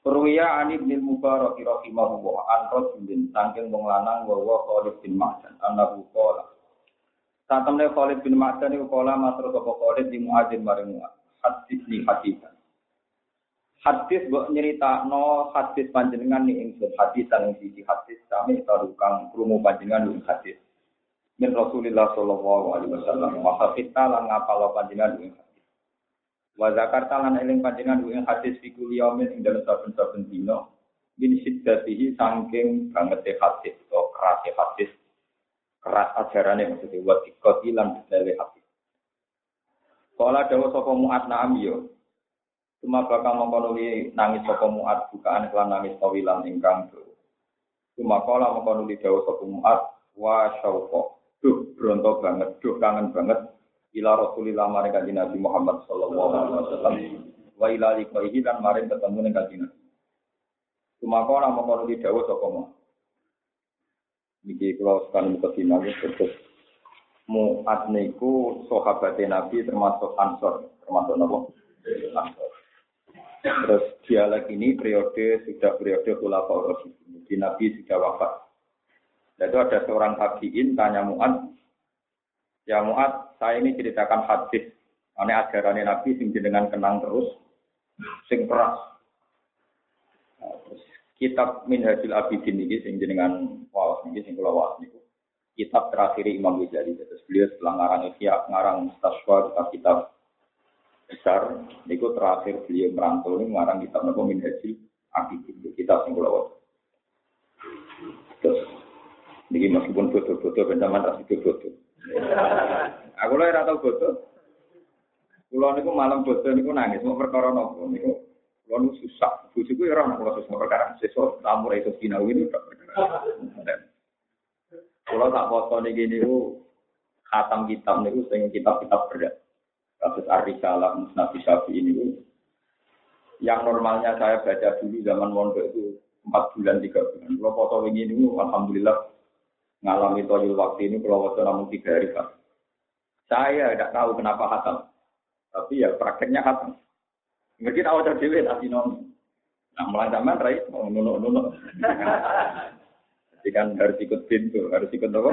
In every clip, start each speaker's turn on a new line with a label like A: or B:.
A: Ruwiya an ibn Mubarak rahimahullah an rajulin sangking wong lanang wa wa Khalid bin Ma'dan annahu qala. Satemne Khalid bin Ma'dan iku kala matur sapa Khalid di Muadzin maring Muad hadis li hadisan. Hadis mbok nyeritakno hadis panjenengan ni ingsun hadis sang siji hadis sami kang krungu panjenengan ing hadis. Min Rasulillah sallallahu alaihi wasallam wa hafidta lan ngapal panjenengan ing Wa zakarta lan eling panjenengan ing hadis fikul yaumin ing dalem saben-saben dina min siddatihi banget hadis atau keras hadis keras ajarane maksudnya wa dikoti lan detaile hadis. Kala dawa sapa muat naam yo. Cuma bakal mengkonuli nangis sapa muat bukaan kelan nangis tawilan ingkang do. Cuma kala mengkonuli dawa sapa muat wa syauqa. Duh bronto banget, duh kangen banget ila Rasulillah maring kanjeng Nabi Muhammad sallallahu alaihi wasallam wa ila liqaihi lan maring ketemu ning kanjeng Nabi. Sumaka ora mongko di dawuh sapa mo. Niki kula sekan mukadimah terus Mu'ad niku sahabat Nabi termasuk Ansor, termasuk napa? Terus dialek ini periode sudah periode Khulafaur. Di Nabi sudah wafat. Lalu ada seorang tabiin tanya Mu'ad, Ya Mu'ad, saya ini ceritakan hadis. Ane ajaran Nabi sing jenengan kenang terus, sing keras. Nah, terus kitab Minhajul Abidin ini sing jenengan wawas ini sing kula wawas niku. Kitab terakhir Imam Ghazali. Terus beliau setelah ngarang Ihya, ngarang Mustaswa, kitab besar. Niku terakhir beliau merantau ini ngarang kitab napa Minhajul Abidin. Kitab sing kula wawas. Terus, ini meskipun bodoh-bodoh, benjaman ras itu bodoh. Aku lho ora tau bodoh. Kulo niku malam bodoh niku nangis mau perkara nopo niku. Kulo niku susah. Bojoku ora ono kulo susah perkara. Sesuk tamu iso sinau ini kok perkara. Kulo tak foto niki niku khatam kitab niku sing kitab-kitab berat. Kasus Ar-Risalah Syafi'i ini yang normalnya saya baca dulu zaman mondok itu empat bulan tiga bulan. Kalau foto ini ini, alhamdulillah ngalami toyul waktu ini kalau waktu namun tiga hari kan. Saya tidak tahu kenapa hatam, tapi ya prakteknya hatam. Ngerti tahu dari dewi tapi non. Nah mulai zaman rai mau nunuk nunuk. Jadi kan harus ikut pintu, harus ikut apa?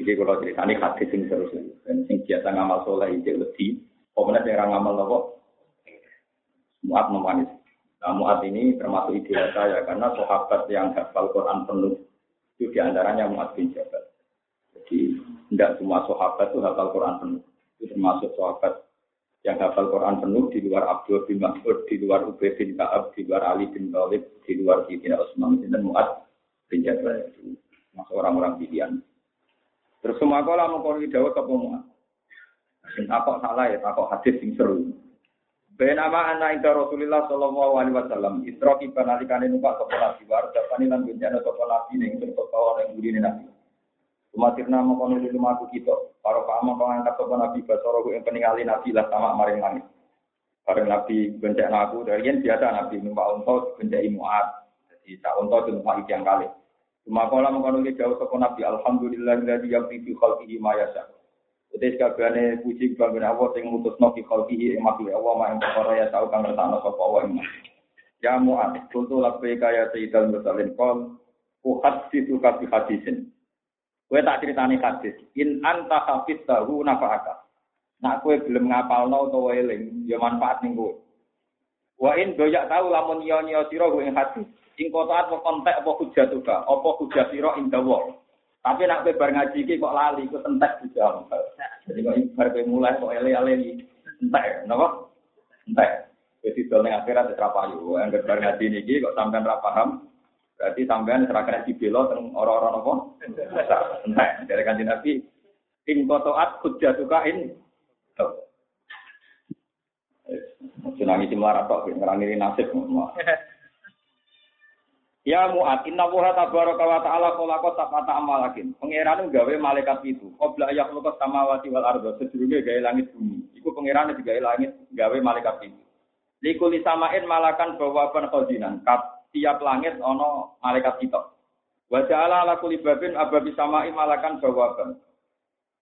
A: Jadi kalau cerita ini hadis sing terus, dan sing biasa ngamal soleh itu lebih, pemenang yang ngamal apa? Muat memanis. Nah, Mu'ad ini termasuk ideal saya karena sahabat yang hafal Quran penuh itu di antaranya Mu'ad bin Jabal. Jadi tidak semua sahabat itu hafal Quran penuh. Itu termasuk sahabat yang hafal Quran penuh di luar Abdul bin Mas'ud, di luar Ubay bin Ka'ab, di luar Ali bin Thalib, di luar Sayyidina Utsman dan Mu'ad bin Jabal itu masuk orang-orang pilihan. Terus semua kalau mau kau jawab ke Mu'ad. Takut salah ya, takut hadis yang seru. Ben ama anak ing Rasulullah sallallahu alaihi wasallam isra ki panalikane numpak sapa nabi war japane lan benjana sapa nabi ning perkara ning burine nabi. Umatirna mengkono di rumah kita, para paham pengangkat sapa nabi basara ku ing peningali nabi lah sama maring langit. Bareng nabi bencak aku yang biasa nabi numpak unta bencak muat. Jadi tak unta itu numpak yang kali. Cuma kalau mengkono di jauh sapa nabi alhamdulillah dari yang fi khalqihi ma yasa. Jadi sekalian puji kepada Allah yang mutus nopi khalqihi yang makhluk Allah ma yang perkara ya tahu kang ngertakno sapa Allah yang Ya Mu'ad, kuntu labbaika ya sayyidal mursalin qol uhaditsu ka fi hadisin. Kowe tak critani hadis, in anta hafiz tahu nafa'aka. Nak kowe gelem ngapalno utawa eling, ya manfaat ning kowe. Wa in doyak tahu lamun nyo-nyo sira ing hadis, ing kotaat apa kontek apa hujat juga, apa hujat sira ing dawa. Tapi nak bar ngaji iki kok lali, kok entek juga. Jadi kok bar mulai kok ele-ele entek, napa? Entek. Jadi dol ning akhirat tetra payu. Angger bar ngaji niki kok sampean ra paham, berarti sampean ora kena dibela teng ora-ora napa? Entek. Dari kanjeng Nabi ing kotoat hujjatuka in Senangi si melarat tok, ngerangi nasib. Ya Mu'ad, inna wuha tabaraka wa ta'ala kolako tapata amalakin. Pengiran gawe malaikat itu. Qobla ayah lukas samawati wal ardo. Sedurunge gawe langit bumi. Iku pengiran gawe langit gawe malaikat itu. Likuli samain malakan bawaban khozinan. Tiap langit ono malaikat itu. Wa ja'ala ala kuli babin ababi samain malakan bawaban.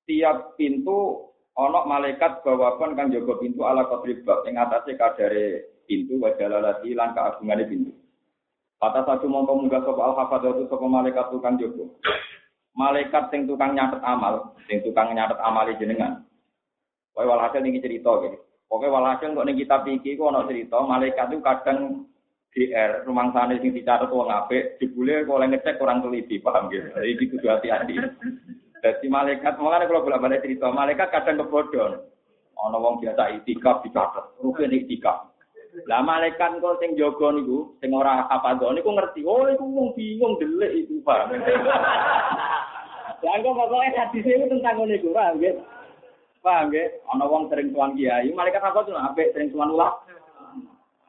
A: Tiap pintu ono malaikat bawaban kang jaga pintu ala kodrib bab. Yang atasnya kadare pintu. Wa ja'ala lati lan keagungane pintu. Kata satu mongko munggah sapa al hafadzatu sapa malaikat tukang jogo. Malaikat sing tukang nyatet amal, sing tukang nyatet amal jenengan. Wae walhasil niki cerita gitu. Oke walhasil kok ning kitab iki kok ana cerita malaikat itu kadang rumah sana sing dicatat wong apik, jebule kok oleh ngecek orang teliti, paham gitu. Jadi iki kudu hati-hati. Jadi malaikat, makanya kalau bolak-balik cerita, malaikat kadang kebodon. Ana wong biasa itikaf dicatat, rugen itikaf. Lah malaikat kok sing jaga niku, sing ora hafadzah niku ngerti. Oh iku wong bingung delik iku, Pak. Lah kok pokoke hadis itu tentang ngene iku, paham nggih? Paham nggih? Ana wong sering tuan kiai, malaikat apa tuh apik sering tuan ulah.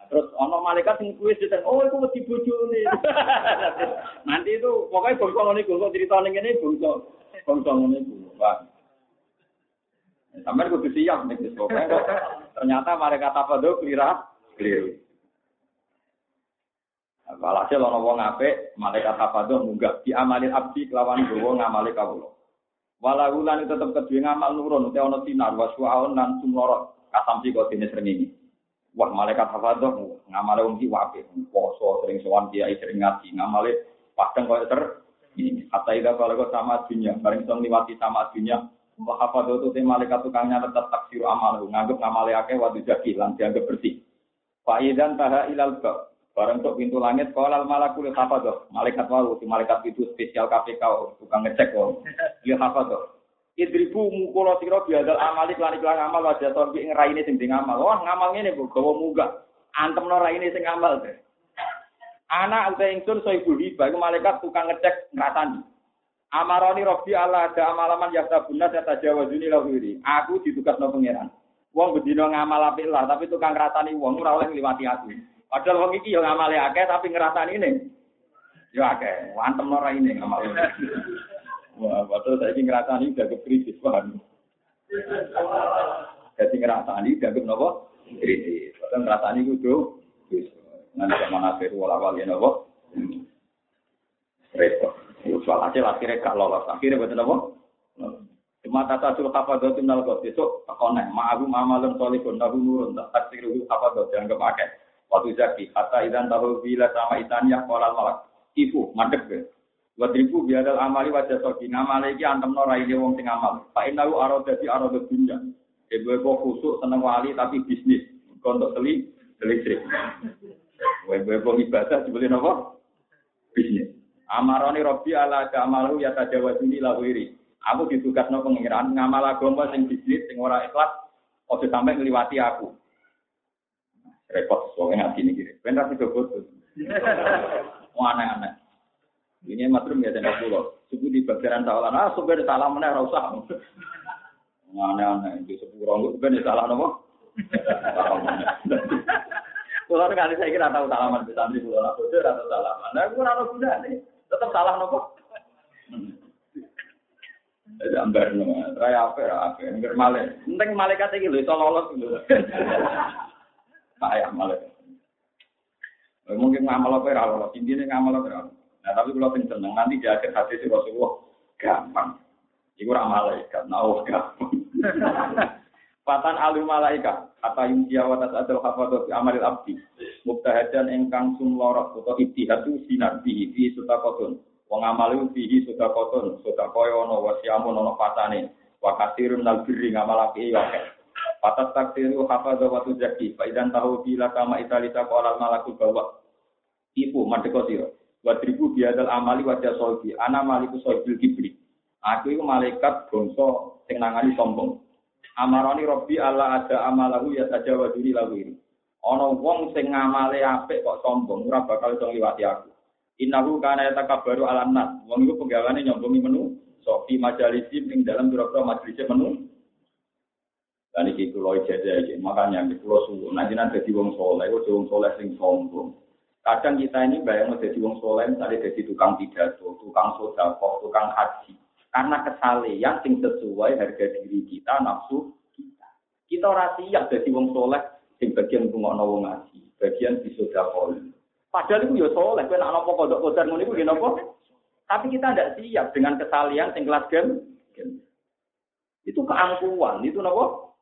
A: Terus ana malaikat sing kuwi cerita, oh iku wedi bojone. Nanti itu pokoknya bangsa ngene iku kok cerita ning ngene bangsa bangsa ngene iku, Pak. Sampai kudu siap nih, ternyata malaikat apa tuh kelirat keliru. Walhasil ana wong apik, malaikat hafadah munggah di amalin abdi kelawan gowo ngamali kawula. Walau lan tetep kedue ngamal nurun uta ana sinar waswaun lan sumlorot kasam siko dene srengenge. Wah malaikat hafadah ngamale wong iki apik, poso sering sowan kiai sering ngaji, ngamale padang koyo ter ini kata ida kalau kau sama dunia, bareng song liwati sama dunia, Wah apa tuh malaikat tukangnya tetap taksir amal, nganggep ngamale akeh wadu jadi lan dianggap bersih. Fa'idan taha ilal bab. Barang untuk pintu langit, kolal malakul hafadoh. Malaikat wau, si malaikat itu spesial KPK, tukang ngecek wau. Dia hafadoh. Idribu mukulo siro biadal amalik lan iklan amal wajah torbi ngeraini sing sing amal. Wah ngamal ngene bu, gawa munggah. Antem no raine sing amal deh. Anak uta ingsun so ibu hiba, malaikat tukang ngecek ngrasani. Amaroni Robi Allah ada amalaman yaktabuna saya tajawazuni lahiri. Aku ditugas no pangeran. Wong bedino ngamal apik lah, tapi tukang ngrasani wong ora oleh ngliwati aku. Padahal wong iki yo ngamale akeh tapi ngrasani ini. Yo akeh, wantem ora ini ngamal. Wah, padahal saiki ngrasani udah krisis, paham. Jadi ngrasani dianggap napa? Krisis. Padahal ngrasani kudu Nanti zaman akhir wala wali napa? Repot. Soal hasil akhirnya gak lolos. Akhirnya betul napa? Cuma tata sul hafadzat minal ghad besok tekonek ma'ahu amalun sholihun lahu nurun tak taksiruhu hafadzat dianggap akeh. Waktu zaki hatta idan tahu bila sama itaniyah qala malak ifu madhep ke. Wa tribu biadal amali wajah sogi ngamale iki antem ora ini wong sing amal. Fa innahu arada fi arada dunya. Ibu kok khusuk seneng wali tapi bisnis. Kontok teli listrik. Ibu ibadah dibeli napa? Bisnis. Amaroni Robbi ala amalu ya tajawazuni lahu iri. Aku ditugas no pengiran ngamal agama sing bisnis sing ora ikhlas ojo sampai ngliwati aku. Repot soalnya ngaji ini gini. Benar sih betul. Mau aneh-aneh. Ini matrum ya dan pulau. Suku di bagian tawalan. Ah, sudah salah mana rasa. Aneh-aneh. Di sepuluh itu kan salah nopo. Kalau kali saya kira tahu salaman di santri pulau lah. Sudah atau salaman. Nah, aku rasa guna nih. Tetap salah nopo. Jadi ambar nama, raya apa ya apa, enggak malah. Penting malaikat ini loh, itu lolos dulu. Payah malaikat. Mungkin ngamal apa ya lolos, intinya ngamal apa ya. Nah tapi kalau yang seneng nanti di akhir hati si Rasulullah gampang. Iku ramal malaikat, nah gampang. Patan alu malaikat, kata yuntia watas adil hafadot amalil abdi. Mubtahajan engkang sumlorot atau ibtihatu sinar bihi fi sutakotun. Wong amale fihi sedekahun, sedekah ono wasiamun ono patane. Wa katsirun nal birri ngamal apike yo akeh. Patas takdiru hafadha wa tuzaki, fa idan tahu bila kama italita qala malaku bawa. Ibu mandeko sira. Wa tribu biadal amali wa jasolbi, ana maliku soibil kibri. Aku iku malaikat bangsa sing nangani sombong. Amarani Robbi Allah ada amalahu ya saja waduni lagu ini. Ono wong sing ngamale apik kok sombong, ora bakal iso ngliwati aku. Innahu kana yatakabbaru ala nas. Wong iku penggawane nyombongi menu. Sofi majalisim ing dalam pira-pira majelis menu. Dan iki kula ijazah iki, makanya iki kula suwun. Nanti nanti dadi wong soleh, kok wong soleh sing sombong. Kadang kita ini bayang jadi wong soleh, misalnya jadi tukang pidato, tukang sodako, tukang haji. Karena kesalehan sing sesuai harga diri kita, nafsu kita. Kita ora siap jadi wong soleh, sing bagian tunggu wong ngaji, bagian di sodako. Padahal itu ya soleh, kena nopo kodok kodok ngono iku nopo. Tapi kita tidak siap dengan kesalian sing kelas game. Itu keangkuhan, itu nopo.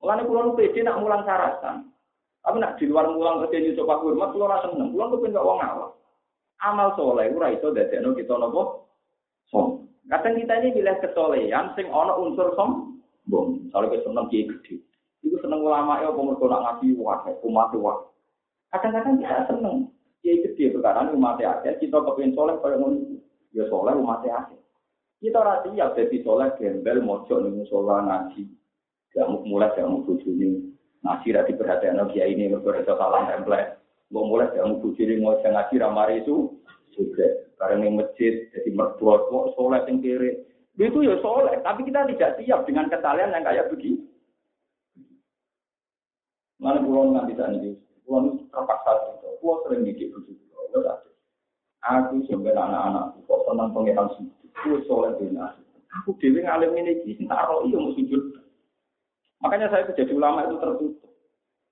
A: Mulane kula nu pede nak mulang syaratan. Tapi nak di luar mulang di coba hormat kula ora seneng. Kula kepen gak wong awam. Amal soleh ora iso dadekno kita nopo som. Kadang kita ini milih kesolehan sing ana unsur sombong. Soalnya kita seneng gede. Itu seneng ulama ya mergo nak ngaji wae, umat. Kadang-kadang kita seneng kiai gede perkara umat akeh, kita kepen soleh kaya ngono. Ya soleh umat akeh. Kita ora siap jadi soleh gembel mojo ning musola ngaji. Gak mulai mau bujuni. Ngaji ra diperhatikan kiai ini mergo salah template. Mau mulai mau bujuni mau ngaji ramari itu juga. Karena yang masjid jadi mertua kok soleh yang kiri. Itu ya soleh, tapi kita tidak siap dengan kesalahan yang kayak begini. Mana pulau nanti tadi, pulau terpaksa itu, pulau sering didik begitu, Aku sebagai anak-anak, kok senang pengiran sujud, aku soleh benar. Aku dewi ngalim ini, taruh iya mau sujud. Makanya saya jadi ulama itu tertutup.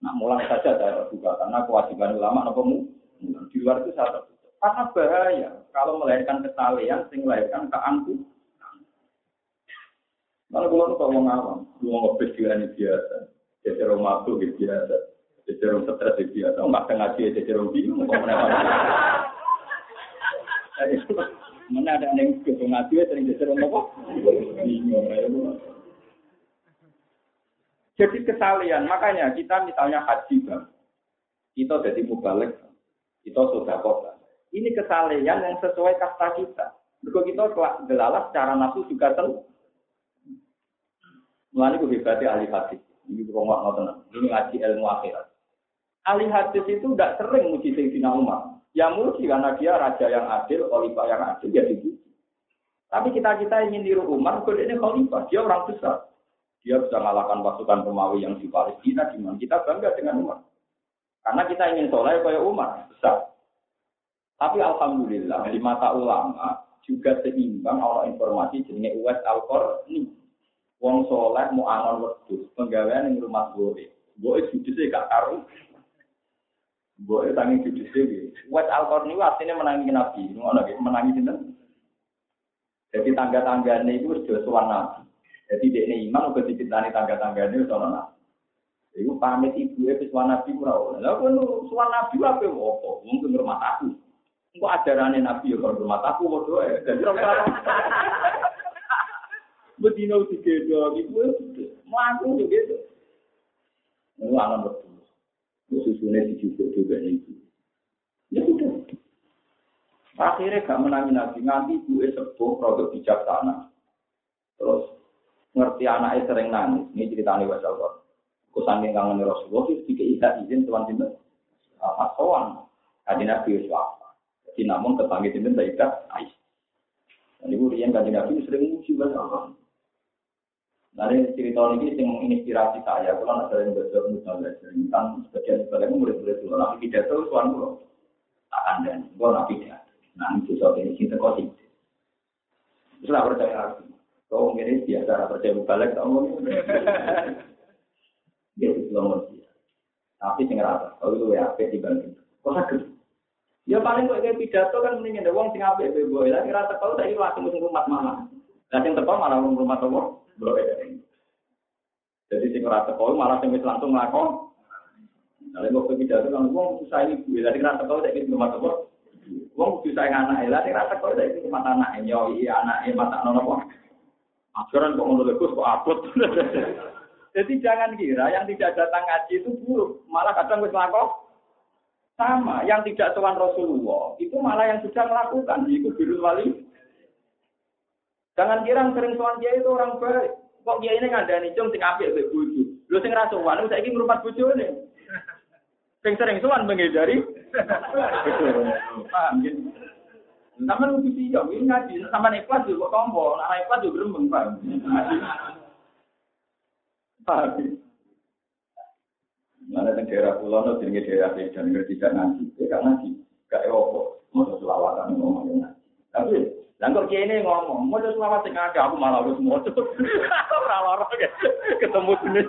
A: Nah, mulai saja saya terbuka karena kewajiban ulama apa mu? Di luar itu saya tertutup. Karena bahaya kalau melahirkan kesalahan, sing melahirkan keangku. Kalau kalau kalau ngawam, mau ini biasa, jadi rumah tuh biasa, rumah stres biasa, nggak ngaji jadi rumah bingung, Mana ada yang ngaji sering jadi rumah kok? Bingung, jadi kesalian, makanya kita misalnya haji bang, kita jadi mubalik, kita sudah kota. Ini kesalian yang sesuai kasta kita. Kalau kita gelalah secara nafsu juga tentu. Mulai gue hebatnya ahli hadis. Ini mau tenang. Ini ngaji ilmu akhirat. Ahli hadis itu tidak sering muji Sayyidina Umar. Yang muji karena dia raja yang adil, khalifah yang adil, ya dipuji. Tapi kita kita ingin niru Umar, kalau ini khalifah, dia orang besar. Dia bisa mengalahkan pasukan Romawi yang di Palestina, di mana kita bangga dengan Umar. Karena kita ingin soleh kayak Umar, besar. Tapi Alhamdulillah, di mata ulama juga seimbang orang informasi jenis US al ini. Wong soleh mau angon wedus, penggawaian yang rumah gue. Gue judisnya gak karu. Gue tangi judisnya. US al ini artinya menangi Nabi. Menangi Jadi tangga-tangganya itu sudah suan Nabi. Jadi dia ini imam udah dicintani tangga-tangga ini soalnya nabi. Ibu pamit ya suan nabi kurang. Lalu kan suan nabi apa opo? Mungkin rumah aku. Engkau ajarannya nabi ya kalau rumah aku mau doa. Jadi dua ibu mau juga gitu. Alam betul. Susunya dijujuk juga itu. Ya sudah. Akhirnya gak menangi nabi nganti ibu sepuh produk bijaksana. Terus ngerti anaknya sering nangis. Ini ceritanya wasal kok. Kusaking kangen Rasulullah tiga tidak izin tuan cinta. Apa soan? Kaji Nabi Yusuf Jadi namun tetangga cinta tidak ais. Dan ibu Rian kaji Nabi sering muji banyak orang. Nanti cerita ini yang menginspirasi saya. Kalau ada yang belajar misalnya tentang sebagian sebagian murid-murid dulu. Nabi tidak tahu tuan pulau. Tak ada. Gue nabi tidak. Nah itu soal ini kita kau Terus lah percaya lagi. Kau ini biasa percaya balik kamu ini. Dia nomor dia. Tapi sing rata, kalau itu ya apa dibanding. Kok sakit? Ya paling kok kayak pidato kan mendingin ada uang sing apa ya boy. Lagi rata kalau tadi langsung musim rumah mana. Dan yang tepal malah rumah toko. Jadi sing rata kalau malah sing langsung ngakon. Nah, kok pidato kan uang susah ini gue. Lagi rata kalau tadi rumah toko. Uang susah anak elah. Lagi rata kalau tadi rumah tanah. Nyoi anak mata nono Aturan kok ngono kok abot. Jadi jangan kira yang tidak datang ngaji itu buruk, malah kadang wis lakok sama. Yang tidak tuan Rasulullah itu malah yang sudah melakukan itu biru wali. Jangan kira yang sering tuan dia itu orang baik. Kok dia ini ngandani cung sing apik mbek bojo. Lho sing ra sowan saiki ngrumat bojone. Sing sering sowan menghindari. Paham sama lu sih ya, ini ngaji. Sama ikhlas juga tombo, nah ikhlas juga gremeng pak. Mana di daerah pulau no jenenge daerah dan ngerti tidak nanti, ya kan nanti, gak ewo mau selawatan ngomong nanti. Tapi dan kok ini ngomong, mau selawat sing ada aku malah harus mau ora lara ketemu jenis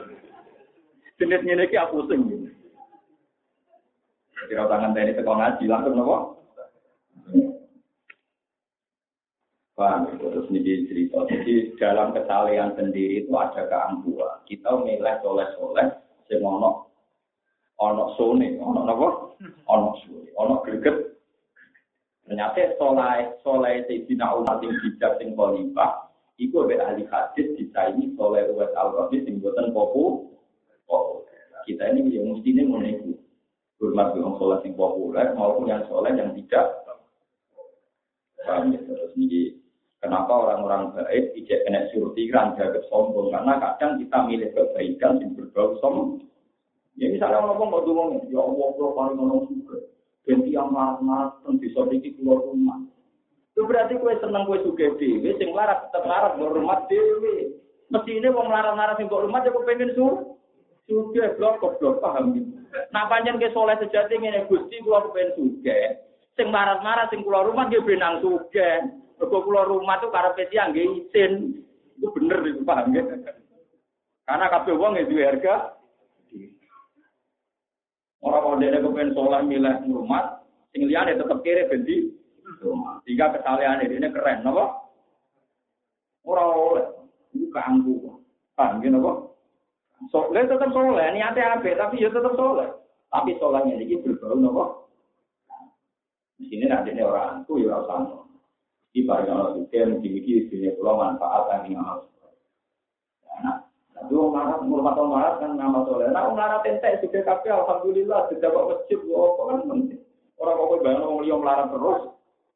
A: jenis ini ki aku sing. Kira tangan tadi teko ngaji langsung nopo? Paham, terus ini cerita. Jadi dalam kesalehan sendiri itu ada keangkuhan. Kita milih soleh-soleh, sing ono ono sone, ono napa? Ono sone, ono greget. Ternyata soleh soleh Sayyidina Umar sing bijak sing khalifah iku be ahli hadis ini soleh Uwais al-Rabi sing boten popu. Kita ini yang mestinya menunggu hormat dengan soleh sing populer maupun yang soleh yang tidak. Paham ya? Terus ini Kenapa orang-orang baik tidak kena surti raja sombong? Karena kadang kita milih kebaikan yang berbau sombong. Ya misalnya orang ngomong mau ngomong, ya Allah, kalau paling ngomong juga. Ganti yang marah-marah, bisa dikit keluar rumah. Itu berarti kue seneng kue suge dewe, sing larat tetap larat rumah dewe. Mesti ini mau larat-larat sing rumah, ya pengen sur. Suge blok blok paham gitu. Nah panjang ke soleh sejati ini gusti gua pengen suge. Sing larat-larat sing keluar rumah dia benang suge. Mergo kula rumah tuh karep siang nggih isin. Itu bener itu paham ya. Karena wong ya duwe harga. Orang kalau dia kepengen sholat milih rumah, sing liyane tetep kiri rumah. Tiga kesalahan ini keren, napa? Orang oleh, itu keanggu. Paham ya, napa? Soleh tetap soleh, niatnya apa? Tapi ya tetap soleh. Tapi solehnya ini berbau, napa? Di sini nanti orang itu ya sama. Di barang Allah juga mungkin dunia pulau manfaat yang ngamal. Orang marah, ngurmat orang marah kan nama soleh. Nah, orang marah tentek sudah kafe, alhamdulillah sudah bawa masjid, wah, kok kan penting. Orang kok bayang orang liya melarang terus,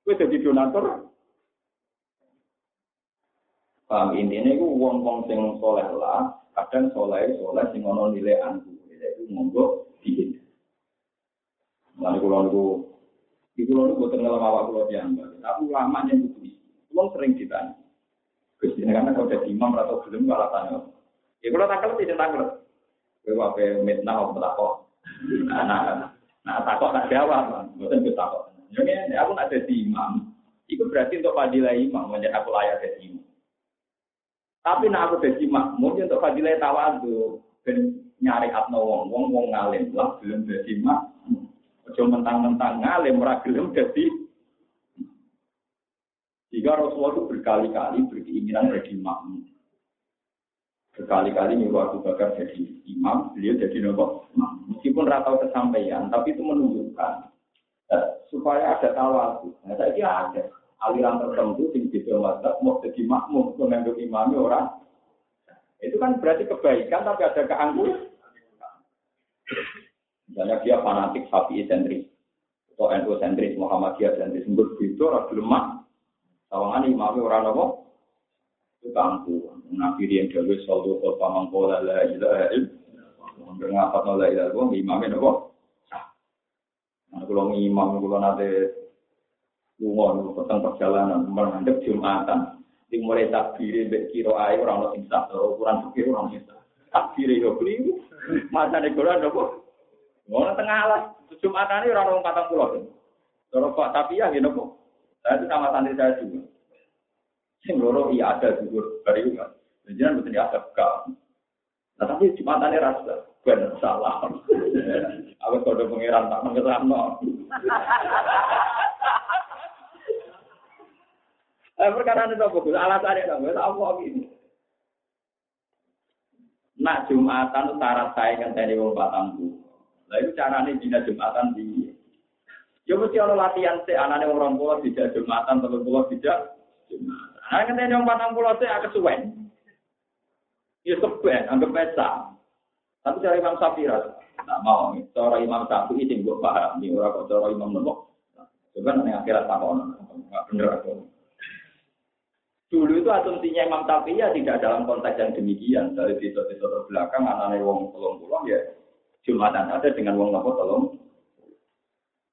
A: gue jadi donatur. Paham intinya itu uang-uang sing soleh lah, kadang soleh soleh sing ono nilai antu, itu monggo dihindari. Lalu kalau niku di pulau itu bukan dalam awak pulau diambil. Tapi ulama yang itu pulau sering ditanya. Gus karena kalau jadi imam atau belum malah tanya. Ya kalau tanggal tidak tanggal. Gue wape mitnah atau takok. Nah, nah, nah takok tak jawab, bukan gue takok. Jadi aku nak jadi imam. Itu berarti untuk fadilah imam, menjadi aku layak jadi imam. Tapi nak aku jadi mungkin untuk fadilah tawadu, ben nyari atno wong wong wong ngalim lah belum jadi imam. Ojo mentang-mentang ngalim ora gelem dadi jika Rasulullah itu berkali-kali berkeinginan jadi makmum. Berkali-kali nyuruh Abu Bakar jadi imam, beliau jadi nopo. Meskipun ratau kesampaian, tapi itu menunjukkan eh, supaya ada tawadu. Nah, saya kira ada aliran tertentu yang di mazhab mau jadi makmum menganggap imamnya orang. Itu kan berarti kebaikan, tapi ada keangkuhan. Misalnya dia fanatik sapi sentris atau NU sentris Muhammadiyah sentris sebut itu orang lemah. Tawangan imamnya orang apa? Kampu. Nabi yang dewi saldo kota mangkola la ilaha illallah. Ngapa la ilaha illallah imamnya apa? Nah, kalau imam kalau nanti lunga tentang perjalanan menghadap jumatan di mulai takbir mbek kira ae ora ono sing sak ukuran pikir ora ono sing takbir yo kliru mata nek ora ono Ngono tengah alas, Jumatan ini orang orang patang pulau. Pak tapi ya gitu kok. Saya itu sama santri saya juga. Sing loro iya ada juga dari kan. Jangan betul ada kau. Nah tapi Jumatan ini rasa benar salah. Aku kode pangeran tak mengerano. Eh perkara itu apa? Alasannya apa? Apa ini? Nak Jumatan syarat saya kan tadi wong patang pulau. Nah itu caranya dina Jumatan di. Ya mesti ada latihan sih, anaknya orang pulau tidak Jumatan, telur pulau tidak Jumatan. Nah kan yang patang pulau sih agak suwen. Ya seben, anggap pesa. Tapi cara Imam Syafi'i tak mau. Cara Imam Syafi'i sing gue paham. Ini orang kok cara Imam Nembok. Coba nanti akhirat tak mau. Nggak bener aku. Dulu itu asumsinya Imam Syafi'i ya tidak dalam konteks yang demikian. Dari titik-titik belakang, anaknya wong telung pulau ya Jumatan ada dengan wong nopo tolong.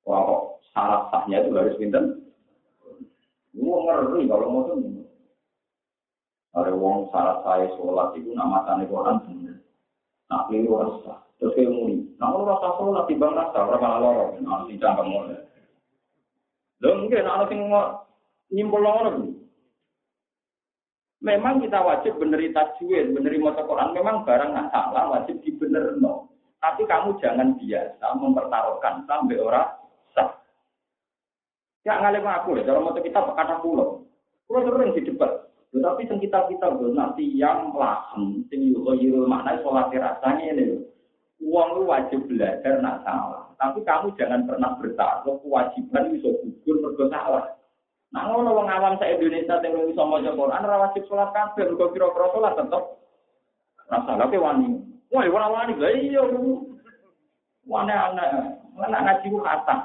A: Kok syarat sahnya itu harus pinter. Wong ngeri kalau mau tuh. Ada wong syarat saya sholat itu nama tani Quran bener. Nak keliru rasa. Terus kayak muni. Nak lu rasa sholat timbang rasa orang malah lorong. Nah, si mulai. Lho mungkin anak sing nyimpul lorong. Memang kita wajib beneri tajwid, beneri maca Quran. Memang barang nggak salah wajib dibenerno. Tapi kamu jangan biasa mempertaruhkan sampai orang sah. Ya ngalim aku ya, kalau mau kita kata pulau. Pulau sering di debat. Tetapi yang kita kita nanti yang langsung, sing yuko makna sholat rasanya ini. Uang lu wajib belajar nak salah. Tapi kamu jangan pernah bertaruh kewajiban bisa gugur berdosa Nah ngono wong awam sa Indonesia sing iso maca Quran ora wajib salat kabeh, mergo kira-kira salat tetep ora salah ke wani. Wah, ora wani lha iya. Wani ana, ana ngaji ku kata.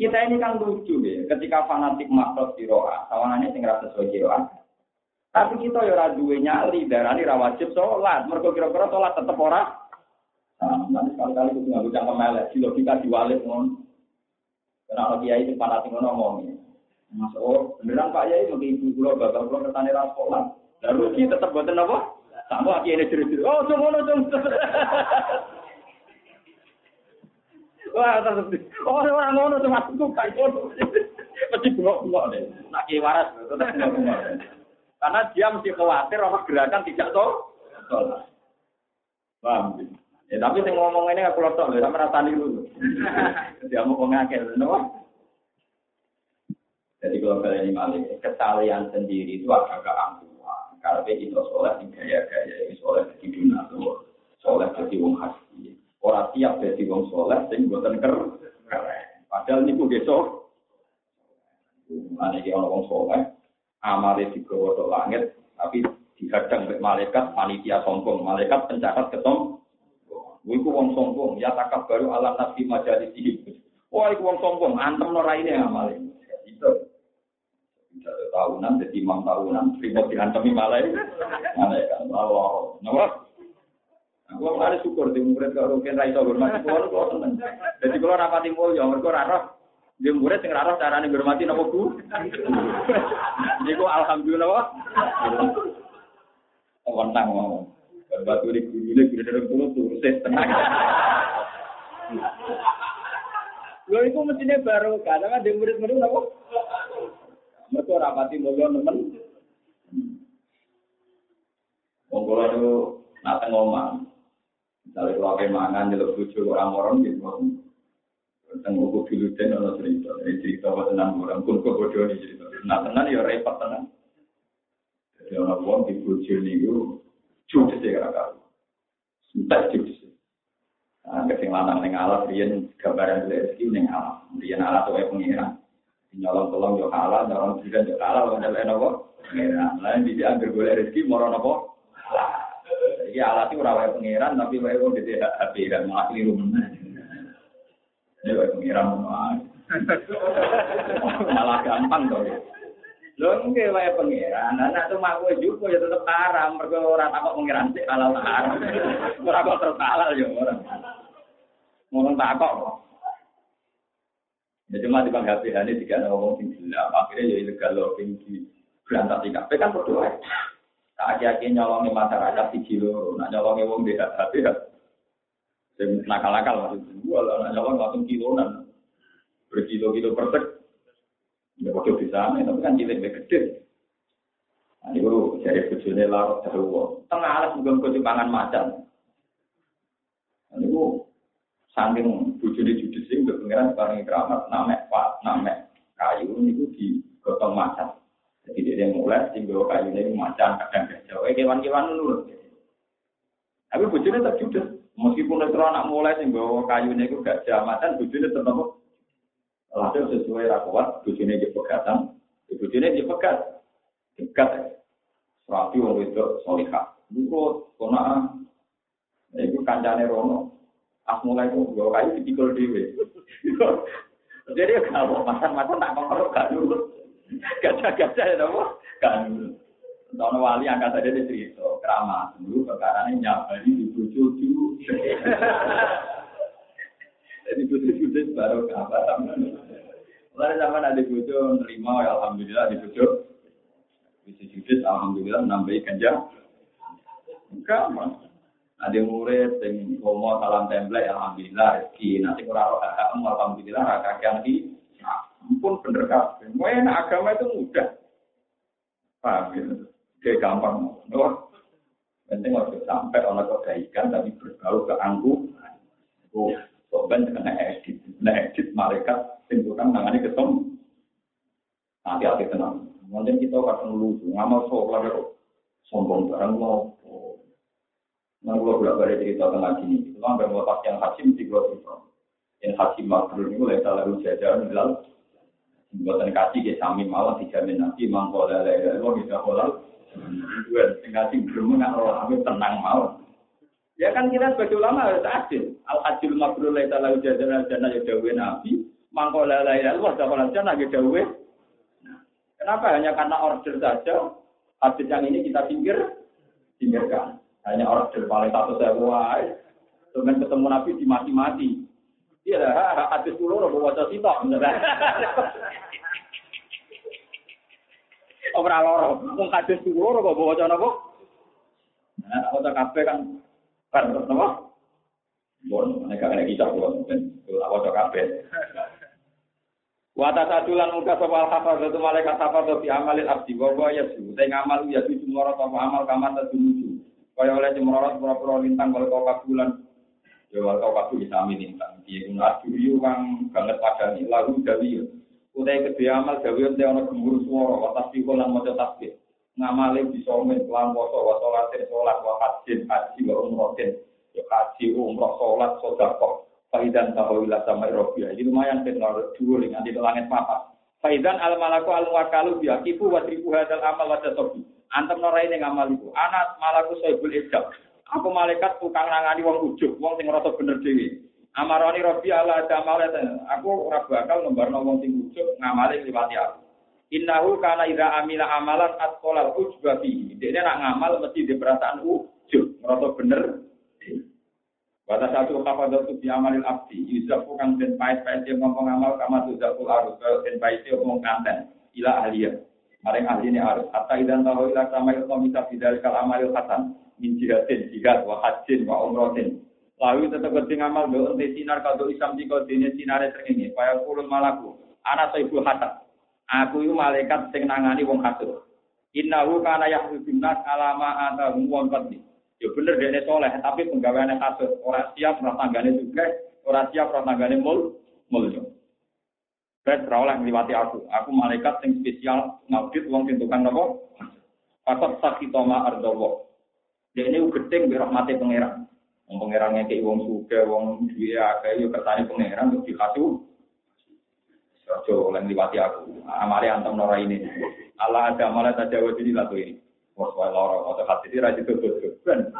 A: Kita ini kan lucu ya, ketika fanatik makhluk siroa, sawangannya sing rasa sesuai siroa. Tapi kita ya ora duwe nyali, darani ra wajib sholat, mergo kira-kira sholat tetep ora. Nah, nanti sekali-kali itu nggak bisa kemelek, si logika diwalik ngono. Karena kalau itu fanatik ngomong. Mas oh, beneran Pak Yai mungkin ibu pulau bapak pulau ketani rasolan. Dan rugi tetap buatan apa? Sama kiai ini cerita. Oh, cuma ngono. Wah, tetap. Oh, orang ngono. Mesti bengok-bengok. Nak. Karena dia mesti khawatir orang gerakan tidak tahu. Paham? Ya tapi sing ngomong ini aku lotok lho, sama rasani dulu. Dia mau ngakil, no? Jadi kalau kalian ini malik, kesalahan sendiri itu agak ampuhan. Karena itu soleh di gaya-gaya, soleh di dunia soleh jadi wong hati. Orang tiap jadi wong soleh, sing buatan ker, keren. Padahal ini besok, mana dia orang wong soleh, amalnya di langit, tapi dihadang oleh malaikat, panitia sombong, malaikat pencatat ketemu, Iku wong sombong, ya takab baru alam nabi majalis ini. Wah, iku wong sombong, antem no raine amale. Itu. Tahunan, jadi imam tahunan, ribet dihantemi malai. Malai kan, Allah. Nama? Aku mau syukur di murid karo rukin ra iso hormati kulo kulo seneng. Dadi kulo rapati mulya mergo ra roh di murid sing ra roh carane hormati napa Bu. Niku alhamdulillah. Wonten mau. Batu di guru ini guru dari guru turun tenang. Lo itu mestinya baru karena di murid-murid apa? Mereka rapati mulia temen. Monggo itu nate ngomong. Misalnya kalau kayak mangan di lucu orang-orang gitu. Tentang buku filuten atau cerita, ini cerita apa tenang orang pun kebodohan cerita. Nah tenang ya repot tenang. Jadi orang-orang di bujuk ini judes ya kakak. Entek judes. Nah, kesing lanang ning alas riyen gambaran rezeki ning alas. Riyen alas wae pengira. Nyolong tolong yo kalah, nyolong tidak yo kalah, wong nyelek napa? Pengiran. Lain di diambil golek rezeki moro napa? Iki alat itu ora wae pengiran tapi wae wong dite HP dan malah keliru meneh. Ini wae pengiran malah gampang to. Lho nggih wae pangeran. Anak tuh mah kowe jupo ya tetep haram, mergo ora takok pangeran sik halal haram. Ora kok terus halal ya ora. Ngomong takok kok. Ya cuma di bang HP ini jika ngomong sing gila, akhirnya ya ilegal lo tinggi berantak di kafe kan berdoa. Tak akhir nyolongi masyarakat di kilo, nak nyolongi wong di HP ya. Sing nakal-nakal maksudnya, gua lah nyolong langsung kilonan berkilo-kilo persek Ya waktu di sana, tapi kan cilik gede. Nah, guru jadi bujune larut jauh. Tengah alas juga kau pangan macan. Nah, guru saking bujune judis sih, udah pengiran sekarang keramat, namek pak, namek kayu ini di gotong macan. Jadi dia mulai tinggal kayu ini macan, kadang gajah. Eh kewan-kewan nurut. Tapi bujune tak judis. Meskipun itu anak mulai sing bawa kayu ini gajah macan, bujune tetap Lalu sesuai rakwat, bujune di pegatan, bujune di pegat, dekat. Rapi wong itu solihah. Nurut, kona, itu kancane rono. As mulai itu bawa kayu dipikul dewe. Jadi kalau masan-masan tak ngomong gak nurut. Gajah-gajah ya gak nurut. Tahun wali angkat saja di cerita, keramat. Dulu perkara ini nyabari di bujuk Jadi bujuk-bujuk baru kabar. Lalu zaman ada bujuk nerima, ya alhamdulillah di bujuk. Bisa judis, alhamdulillah menambahi ganja. Gampang. Ada murid yang ngomong salam template, alhamdulillah rezeki. Nanti kurang roh alhamdulillah kakek di ampun bener kabeh. Enak agama itu mudah. Paham ya? Kayak gampang. Wah, penting harus sampai orang kebaikan tapi berbau ke angku. Oh, sobat kena edit. Nah, edit malaikat tentukan nangani ketemu. Hati-hati tenang. Mungkin kita akan lucu, ngamal sholat, sombong barang mau Nah, kalau bolak balik cerita tentang ini, itu kan bermutaf yang haji mesti gue. Yang haji makhluk itu mulai salah jajar bilal. Buatan kasih ke sami malah dijamin nanti mangkola lele lo bisa kolal. Dua belum nggak roh, aku tenang mau. Ya kan kita sebagai ulama harus adil. Al hajil mabrur laisa lahu jazaa'un jannah ya dawuh Nabi. La ilaha illallah dakhala jannah ya dawuh. Kenapa hanya karena order saja hadis yang ini kita pinggir pinggirkan. Hanya orang paling satu saya buat. Dengan ketemu Nabi di mati-mati. Iya hadis dulu orang bawa sitok. Orang loro, mau hadis dulu orang bawa wajah apa? Nah, wajah kafe kan, kan apa? Bon, mereka kena kisah bon, wajah kafe. Wata sadulan muka sapa al itu malaikat hafadzah fi amalil abdi wa wa yasu. Te ngamal ya tu cumara sapa amal kama tadumuju. Kaya oleh cemorot pura-pura lintang kalau kau kabulan. Ya wal kau kabul sami lintang. Dia guna aduriu kang banget padani. Lalu dawi. Utai kedua amal dawi ente ono gemuruh suara. Watas pikul lan moco tasbih. Ngamale bisa men kelam poso wa sholatin sholat wa hajin haji wa umrohin. Ya haji umroh sholat sodako. Faidan tahawilah sama Eropia. Ini lumayan kan dua dengan di langit papa. Faidan al malaku al wakalu kifu wa tribu hadal amal wa sobi. Antem norai ning amal iku. Anak malaku soibul ijab. Aku malaikat tukang nangani wong ujug, wong sing ngrasa bener dhewe. Amaroni Rabbi ala damal aku ora bakal nembarno wong sing ujug ngamali liwati aku. Innahu kana ira amila amalan atqalal ujba fi. Dene nak ngamal mesti di perasaan ujug, ngrasa bener. Pada satu kafadatu di amalil abdi, yusafu kang den pait-pait yang ngomong amal kama tuzakul arus, den pait ngomong kanten, ila ahliyah. Maring ahli ini harus. Hatta idan tahu ilah sama ilmu bisa bidal amalil hasan. Min jihadin, jihad, wa hajin, wa umrotin. Lalu tetap keting amal do ente sinar kado isam di dene sinare srengenge. Paya kulun malaku. Anak ibu hasan. Aku itu malaikat sing nangani wong hasud. Innahu kana yahdudun nas alama atahum wong qadli. Ya bener dene soleh, tapi penggaweane hasud. Ora siap ora tanggane juga, ora siap ora tanggane mul mulya. Saya terawlah ngliwati aku. Aku malaikat yang spesial ngaudit wong sing tukang nopo. Patok sakitoma ardowo. Dia ini gedeng bi rahmati pangeran. Wong pangeran ngekeki wong suge, wong duwe akeh yo kersane pangeran untuk dikasih. Ojo oleh ngliwati aku. Amale antem nora ini. Allah ada malah tak jawab ini lagu ini. Wah, wae loro, atau hati rajin tuh Ben.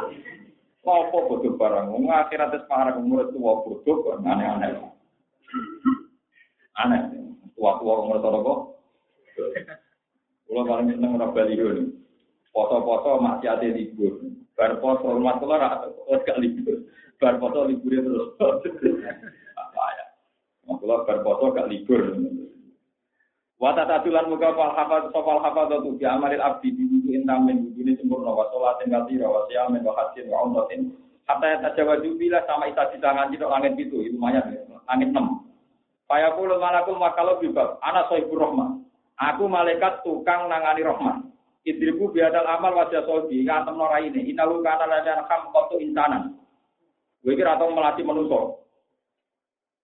A: Apa bodoh barang? Wong akhirat wis parah umur tua bodoh aneh-aneh. Aneh. Tua-tua umur kok. Kalau paling seneng orang Bali. Foto-foto masih ada libur. Bar foto rumah tua harus gak libur. Bar foto libur terus. Apa ya? Makulah bar foto gak libur. Wata tatulan muka fal hafad sofal hafad tu bi amalil abdi di wudu intam min wudu ini sempurna wa sholatin katira wa siyamin wa hajjin wa umratin hatta tajawaju bila sama isa di tangan itu langit itu itu lumayan langit enam Faya puluh malakul makalau bibab. Anak sohibur rohman. Aku malaikat tukang nangani rohman. Idribu biadal amal wajah sobi. Ngantem nora ini. Inalu kana lajan kam kotu insanan. Gue kira atau melatih manusia.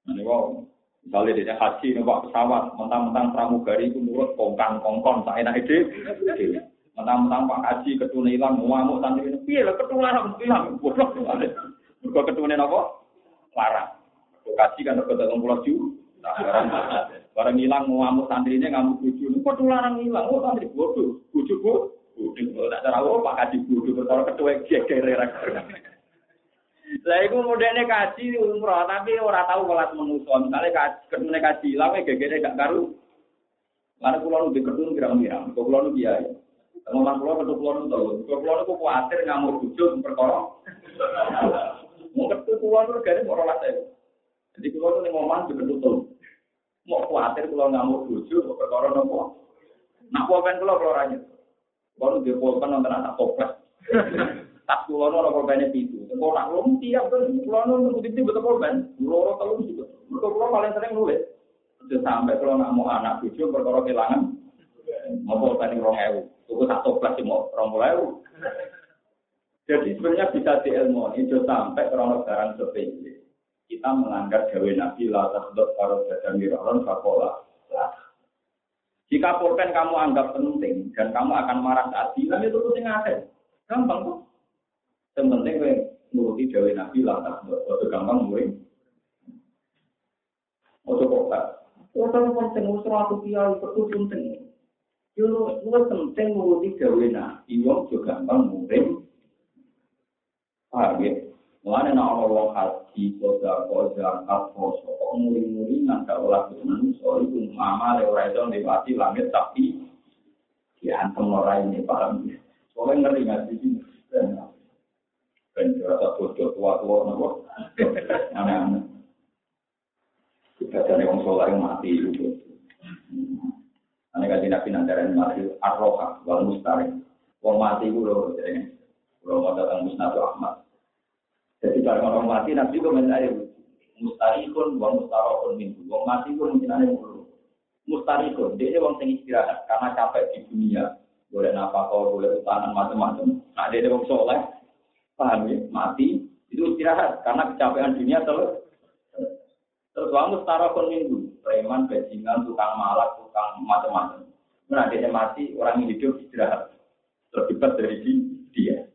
A: Ini wow. Misalnya dia haji, numpak pesawat, mentang-mentang pramugari itu nurut kongkang kongkong, tak enak ide. Mentang-mentang pak haji ketune hilang, ngamuk santri ini, piye lah ketularan hilang, bodoh. Mereka ketune apa? Larang. Kaji kan dapat pulau juga. Barang hilang mau ngamuk santrinya ngamuk buju. Kok larang hilang? Oh santri bodoh. Buju bu. Buju. Tak cara apa Kaji bodoh. Bertara ketua geger. Lah iku modene kaji umroh tapi ora tahu kelas manusa. Misale kaji ketune kaji hilang gegere gak karu. Mana pulau nu diketun kira-kira. Kok pulau nu kiai. Ngomong pulau ketua pulau nu tahu. Kok pulau nu kuatir ngamuk buju perkara. Mau ketua pulau nu gare ora lah Jadi kalau ini ngomong tutup. Mau khawatir kalau nggak mau bujuk, perkara nopo. Nah, kau kan kalau kalau rajin. Kalau dia polkan nonton anak toples. tas kula ora korbane pitu. Kok nak lum tiap kan kula nu ngerti betul korban. Loro telu sih. Mergo kula paling sering nulis. Sudah sampai kalau nak mau anak cucu perkara kehilangan mau korban rong ewu. Tuku satu kelas mau rong ewu. Jadi sebenarnya bisa diilmu itu sampai kalau barang sepele. Kita melanggar gawe Nabi la tahdot karo dadan miron fakola. Jika pulpen kamu anggap penting dan kamu akan marah saat bilang itu penting aja. Gampang kok. Yang penting nuruti gawe Nabi la tahdot. Itu gampang gue. Ojo kok tak. Ojo penting usur aku kiai itu penting. Yo lu penting nuruti gawe Nabi. Yo juga gampang murim. Paham ya? Mulane nek ana wong haji, koda koda kaposo, kok muri-muri olah kesenangan soal itu mama ora iso lewati langit tapi diantem ora ini paham ya. Soalnya ngeri nggak sih? Ben rasa bodoh tua-tua nopo. Aneh-aneh. Kita wong yang mati itu. Aneh kaji nabi nandaran mati arroha wal mustari. Wong mati itu loh, kalau mau datang musnad Ahmad. Kalau orang mati nanti komentar mustarikun, wong mustarokun minggu. Wong mati pun mungkin ada mulu. Mustarikun, dia ini wong sing istirahat karena capek di dunia. Boleh nafkah, boleh utangan macam-macam. Nah dia wong soleh, paham ya? Mati itu istirahat karena kecapean dunia terus. Terus wong mustarokun minggu, preman, bajingan, tukang malak, tukang macam-macam. Nah dia mati, orang hidup istirahat. Terlibat dari dia.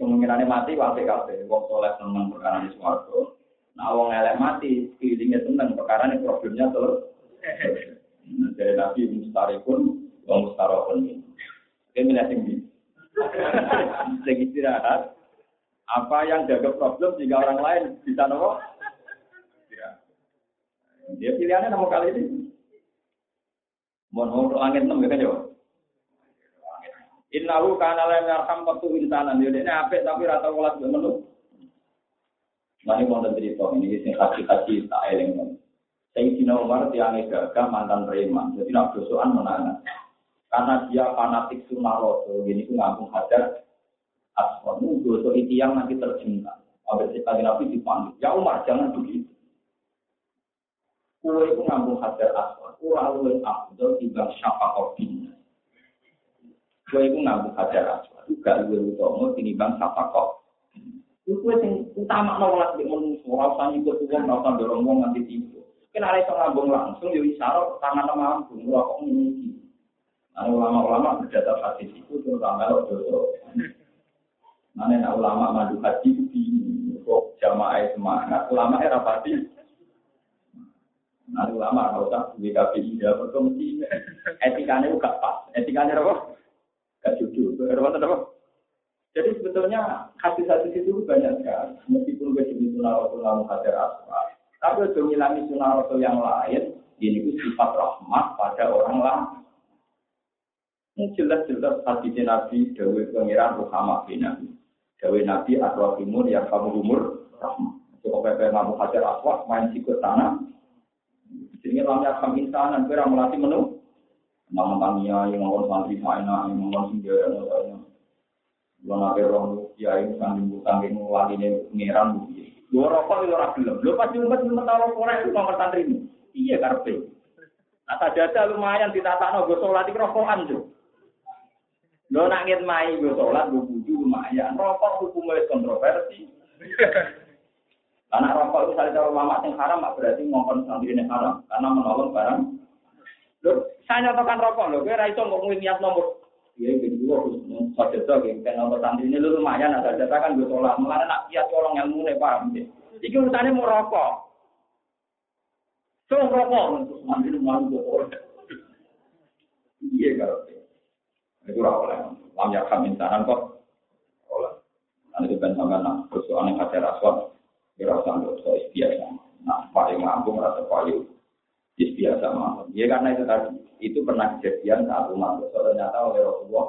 A: Jadi kemungkinannya mati wae kabeh. Wong soleh seneng perkara di swarga. Nah wong elek mati, feelingnya seneng perkara ini problemnya terus. Nah, dari Nabi mustarikun, wong mustarokun ini. Oke, milih tinggi. Sing istirahat. Apa yang jaga problem jika orang lain bisa nopo? Dia pilihannya nomor kali ini. Mohon langit enam ya kan ya? Innahu kana la yarham qatu insanan. Yo dene apik tapi rata welas mbek menu. Mari mau cerita ini sing kasih-kasih tak eling. Sayyidina Umar tiang gagah mantan preman. Jadi nak dosoan menangan. Karena dia fanatik sunnah rasul, ini ku ngambung hajar aswad. Ini dosa itu yang nanti tercinta. Sampai kita Nabi dipanggil. Ya Umar, jangan begitu. Kue itu ngambung hajar aswad. Kura luwe abdul timbang syafaat bina. Kue itu ngambung hajar aswad. Gak luwe utama tinimbang syafaat Itu kue yang utama nolak di manusia. Rasa ikut uang, rasa dorong uang nanti tiba. Kena ada ngambung langsung, ya isyarat tangan mampu. Wah kok ini Nah, ulama-ulama berdasar hadis itu terutama kalau dosa. Mana ulama madu haji itu di kok jamaah semangat, ulama era pasti. Nah, ulama kalau tak KPI ya berkomisi. Etikanya juga pas, etikanya apa? Gak jujur? Jadi sebetulnya hadis-hadis itu banyak sekali. Meskipun gue sebut sunnah rasul lalu hadir tapi udah ngilangi sunnah rasul yang lain. Ini itu sifat rahmat pada orang lain jelas-jelas hadis Nabi Dawe Pengiran Ruhama bin Nabi. Dawe Nabi Atwa Timur yang kamu umur rahmat. Coba pepe ngamu hajar aswak main sikut tanah. Jadi lamnya kami insan kira melatih menu. Nama tania yang ngomong santri maina yang ngomong singgah yang ngomong. Belum ada orang kiai sanding bukan yang lagi nih pengiran bukti. Dua rokok itu orang belum. Lo pasti umat umat tahu korek itu nomor santri ini. Iya karpe. Nah saja lumayan ditata no gue sholat di rokokan tuh. Lo nangit mai gue sholat, gue buju lumayan. Rokok hukumnya kontroversi. Karena rokok itu misalnya cara lama yang haram, berarti ngomong santri ini haram. Karena menolong barang. Lo, saya nyatakan rokok, lo, gue raiso ngomongin niat nomor. Iya, gitu harus sadar gitu. Kan nomor santri ini lo lumayan, ada data kan gue sholat. Mulanya nak kiat tolong ilmu nih, paham deh. Iki urusannya mau rokok. So, rokok. Nanti lu malu gue Iya, kalau itu ora oleh. Lam ya kami saran kok oleh. Nanti itu kan sama nah, persoalan yang hajar aswad, kira usah so biasa. Nah, paling mampu merasa payu biasa mah. Ya karena itu tadi, itu pernah kejadian saat umat so, ternyata oleh Rasulullah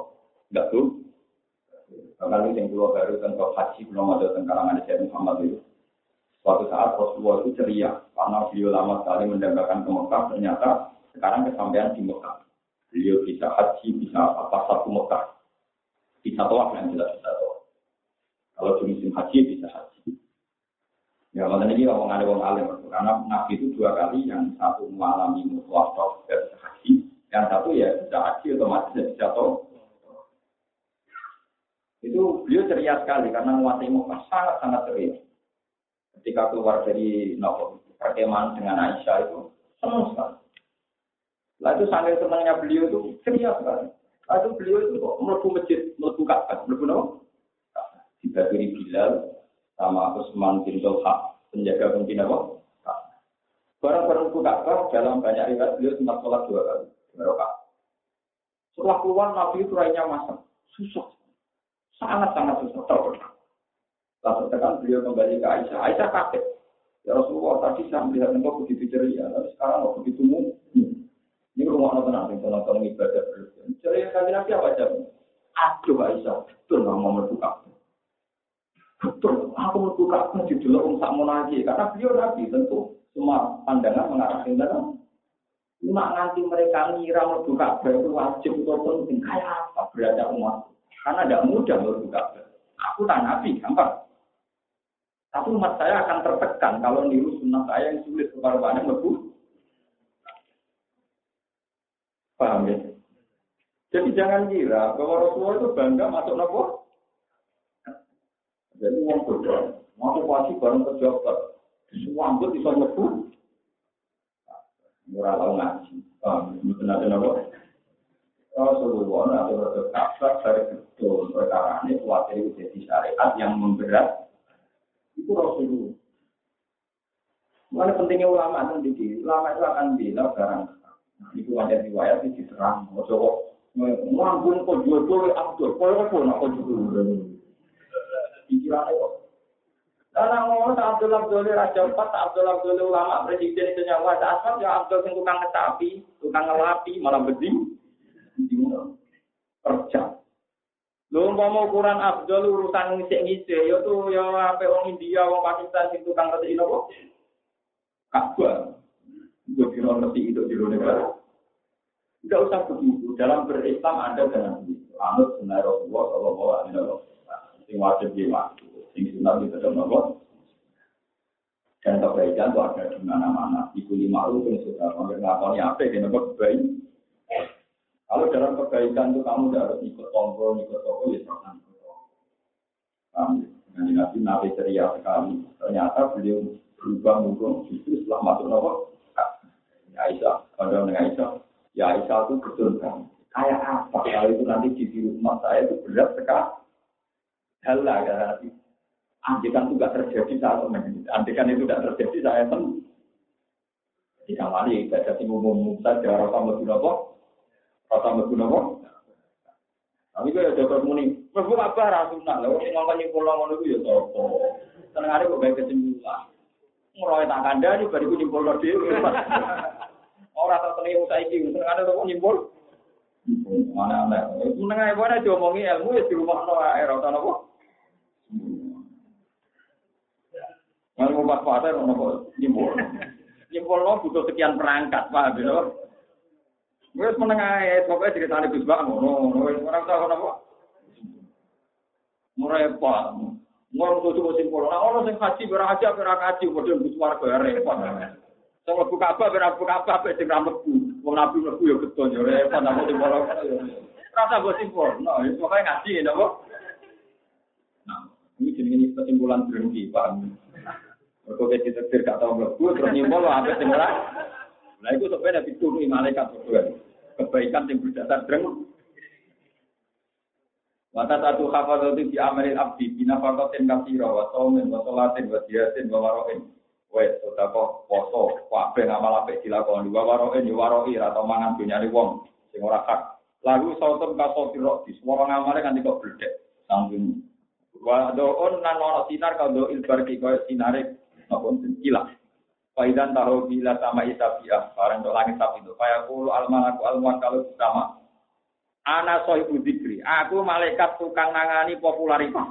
A: nggak tuh. Kalau yang keluar baru tentang haji belum ada tentang Syekh Muhammad itu. Suatu saat Rasulullah itu ceria karena beliau lama sekali mendapatkan ke Mekah, ternyata sekarang kesampaian di Mekah. Beliau bisa haji, bisa apa satu Mekah. Bisa tawaf yang jelas bisa tawaf. Kalau musim haji bisa haji. Ya, makanya ini ngomong ada wong alim. Karena Nabi itu dua kali, yang satu mengalami mutlak dan haji, yang satu ya bisa haji otomatis bisa. Itu beliau ceria sekali karena menguasai Mekah sangat-sangat ceria. Ketika keluar dari nopo perkemahan dengan Aisyah itu senang sekali. Lalu itu sambil senangnya beliau itu ceria sekali. Lalu beliau itu kok melebu masjid, melebu Ka'bah, melebu nopo? Dibagi Bilal, sama Usman bin Dolha, penjaga pemimpin apa? Barang-barang Ka'bah dalam banyak riwayat beliau sempat sholat dua kali. Mereka. Setelah keluar Nabi itu rainya masak, susah, sangat-sangat susah. Lalu tekan beliau kembali ke Aisyah. Aisyah kaget. Ya Rasulullah tadi saya melihat engkau begitu ceria, tapi sekarang kok begitu mungkin. Ini rumah orang tenang, yang tolong ibadah berlebihan. Ceria kali nabi apa aja? Aduh Aisyah, betul nggak mau membuka. Betul, aku membuka di tak mau lagi. Karena beliau nabi tentu semua pandangan mengarah ke dalam. Nak nanti mereka ngira membuka itu wajib atau penting. Kayak apa berada umat? Karena tidak mudah membuka Aku tak nabi, gampang. Tapi umat saya akan tertekan kalau niru sunnah saya yang sulit kepada lebu. Paham ya? Jadi jangan kira bahwa Rasulullah itu bangga masuk nopo. Jadi uang bodoh, masuk wajib bareng pejabat, semua ambil bisa lebu. Murah tahu ngaji? Mungkin ada nopo. Rasulullah atau berkata dari betul perkara ini khawatir jadi syariat yang memberat itu Rasulullah. Mana pentingnya ulama itu di ulama itu akan bilang barang. Nah, itu ada riwayat itu diterang. Mau coba ngambun kok jual jual abdul, kau apa nak kau jual? Itu. Karena ngomong Abdul Abdul Raja Empat, Abdul Abdul ulama presiden itu nyawa asal ya Abdul yang tukang ngetapi, tukang ngelapi, malah beding, kerja. Lho umpama ukuran Abdul urusan ngisik-ngisik ya tuh ya ape wong India, wong Pakistan sing tukang ngerti napa? Kabah. Gue kira ngerti itu di negara. Tidak usah begitu. Dalam berislam ada dengan. Anut sunnah Rasulullah Shallallahu Alaihi Wasallam. Sing wajib waktu, sing sunnah itu dalam apa? Dan kebaikan itu ada di mana-mana. Ibu lima lu yang sudah ngakoni apa? Yang baik. Kalau dalam kebaikan itu kamu tidak harus ikut tombol, ikut toko, ya jangan ikut tombol. Nah, Nabi Nabi ceria sekali. Ternyata beliau berubah mungkin justru setelah masuk nopo. Ya Aisyah, pada dengan Aisyah, ya Aisyah itu betul kan. Kayak apa kalau itu nanti di rumah saya itu berat sekali. Halah ya nanti. Andikan itu tidak terjadi saat ini. Andikan itu tidak terjadi saya pun. Tidak mali ibadah umum-umum saja rasa lebih nopo. Kata mlebu napa? Tapi kaya jaga muni, mlebu apa ra sunah. Lha wong ngomong nyipul ngono iku ya sapa? Senengane kok bae kesimpulan. Ngroe tak kandhani bariku nyimpul dhewe. Ora tak tengi saiki, senengane kok nyimpul. Mana ana. Menengah ibu ana diomongi ilmu ya rumah no air atau nopo. Kalau mau pas pasar nopo nyimpul. Nyimpul no butuh sekian perangkat, pak, gitu. Wes menengah ya, pokoknya ceritanya Gus Bang, ngono, orang tahu apa. Merepot, ngomong tuh cuma simpul. Nah orang sing haji berang haji apa berang haji, kemudian Gus warga ya repot. Sing lebu kabah berang lebu kabah, apa sing lebu, wong nabi lebu ya betul ya repot, apa sing bolong. Rasa gue simpul, nah itu makanya ngaji, ya Nah, ini jenis kesimpulan berhenti, Pak. Mereka kita tidak tahu lebu, terus nyimpul, apa sing Nah itu sebenarnya dituruni malaikat berdua. Kebaikan yang berdasar dreng. Wata satu hafadzatu di amalil abdi bina fakotin kasiro wa somin wa solatin wa diatin wa waroin. Wes, kok poso, kabeh ngamal apik dilakoni wa waroin ya atau mangan dunyane wong sing ora. Lalu sautun kasofiro di suara ngamale kan kok bledek. Sanggung. Wa doon nan ono sinar kalau ilbar ki koyo sinare napa ilang. Faidan tahu bila sama isabiah, barang untuk langit sapi itu. Kaya kulu almanaku almuan kalau sama. Ana sohibu dikri. Aku malaikat tukang nangani popularitas.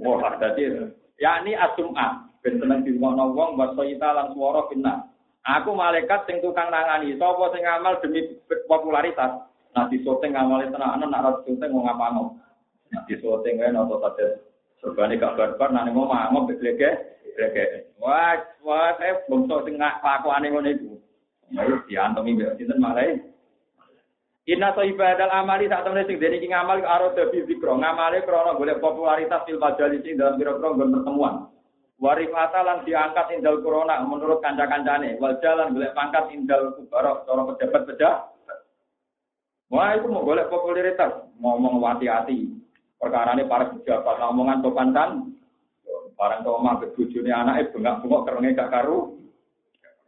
A: Wah, jadi yakni asum'ah. Ben seneng di rumah wong wa sohita lan suara kena. Aku malaikat sing tukang nangani. Sopo sing ngamal demi popularitas. Nah di syuting ngamal tenanan nak rada syuting mau ngapano. Nah di syuting wae nopo saja Serbane gak barbar nang ngomong ngomong beglege. Beglege. Wah, wah saya bongso sing kelakuane ngono iku. Ayo diantemi mbek sinten malah. Inna so ibadah amali tak temen sing dene iki ngamal karo debi zikro ngamale krana golek popularitas fil majalis dalam pira-pira pertemuan. Warifata lan diangkat indal corona menurut kanca-kancane. Wal jalan golek pangkat indal kubarok cara pejabat-pejabat. Wah itu mau golek popularitas, ngomong hati-hati. Perkara ini para pejabat ngomongan sopan kan. Barang tua mah bujune anaknya bengak-bengok kerengnya gak karu.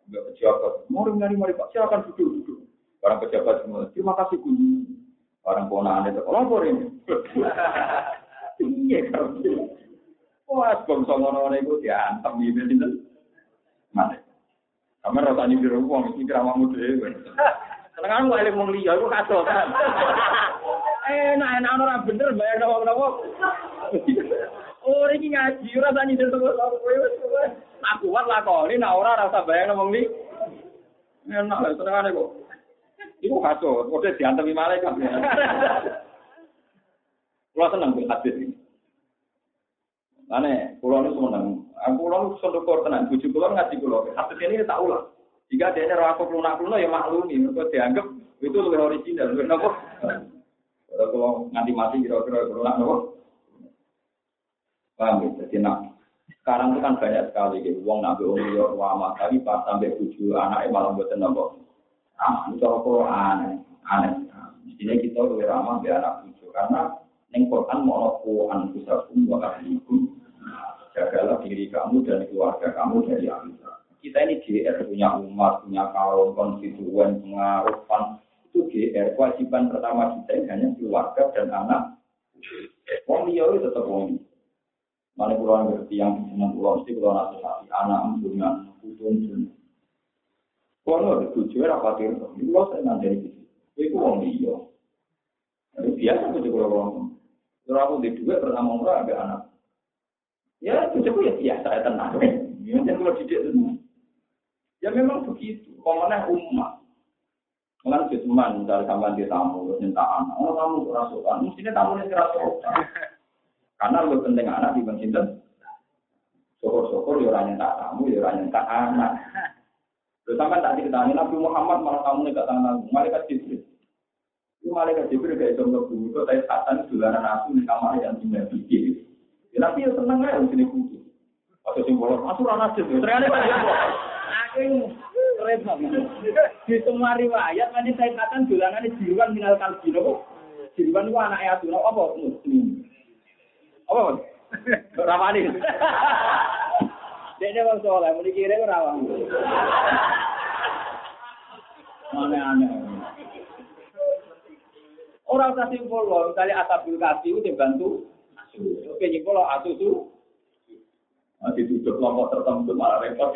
A: Enggak pejabat. Mari mari mari Pak, silakan duduk duduk. Barang pejabat semua, terima kasih Gus. Barang ponakan itu, lapor ini. Iya kalau Wah, bangsa ngono-ngono iku diantem iki sinten? Mane. Kamu rasa ini biru uang, ini kira uangmu dhewe. Senengan kok eling wong liya iku kadotan. Enak enak ora bener bayar wong Oh, iki ngaji ora tani del toko kowe wis kowe. Aku kuat lakoni nek ora rasa bayar wong li. Enak senengane kok. Iku kasut, kok diantemi malaikat. Kulo seneng hadis ini. Ane, pulau nu seneng. Aku pulau nu sedekor tenan. Bujuk pulau ngaji pulau. Hadis ini tak ulang. Jika dia ini aku lunak lunak ya maklumi. Mereka dianggap itu lebih original. Lebih nopo. Kalau nganti mati kira-kira lunak nopo. Paham ya? Jadi nak sekarang itu kan banyak sekali gitu. Uang nabi uang liya ulama. Tapi pas sampai tujuh anak malah buatan nopo. Ramah itu kalau aneh. Aneh. Mestinya kita lebih ramah biar anak tujuh. Karena Neng Quran mau an kusakum wa ahlikum jagalah diri kamu dan keluarga kamu dari akhirah. Kita ini GR punya umat, punya kaum, konstituen, pengaruh, itu GR kewajiban pertama kita ini hanya keluarga dan anak. Wong dia itu tetap wong. Mana pulau ngerti yang dengan pulau mesti pulau nasihati anak dengan putun pun. Kalau ada tujuh apa khawatir, itu saya nanti itu. Itu wong dia. Biasa tuh juga orang kalau aku di dua pertama umroh agak anak. Ya, itu ya biasa ya tenang. Ya, kalau didik itu. Ya memang begitu. Komennya umat. Kan teman dari sampai di tamu, minta anak. Oh, tamu kerasukan. Mestinya tamu ini kerasukan. Karena lebih penting anak di cinta. Syukur-syukur ya orang tak tamu, ya orang tak anak. Terus sampai tak diketahui Nabi Muhammad malah tamu gak tahu Malaikat Jibril. Itu malaikat Jibril kayak contoh bumi, kok saya satan dolaran aku di kamar yang tinggal pikir. Ya tapi ya aja di sini kudu. Atau simbol masuk rana aja, ternyata kan Aku repot. Di semua riwayat nanti saya katakan dolaran ini jiruan minal kalbi, kok. Jiruan itu anak ayat apa muslim. Apa? Ramani. Dia wong soleh, muni kira ora Aneh-aneh. Orang usah simpul loh, misalnya asabul kasih itu dibantu Oke, nyimpul asuh tuh. Masih duduk kelompok tertentu malah repot.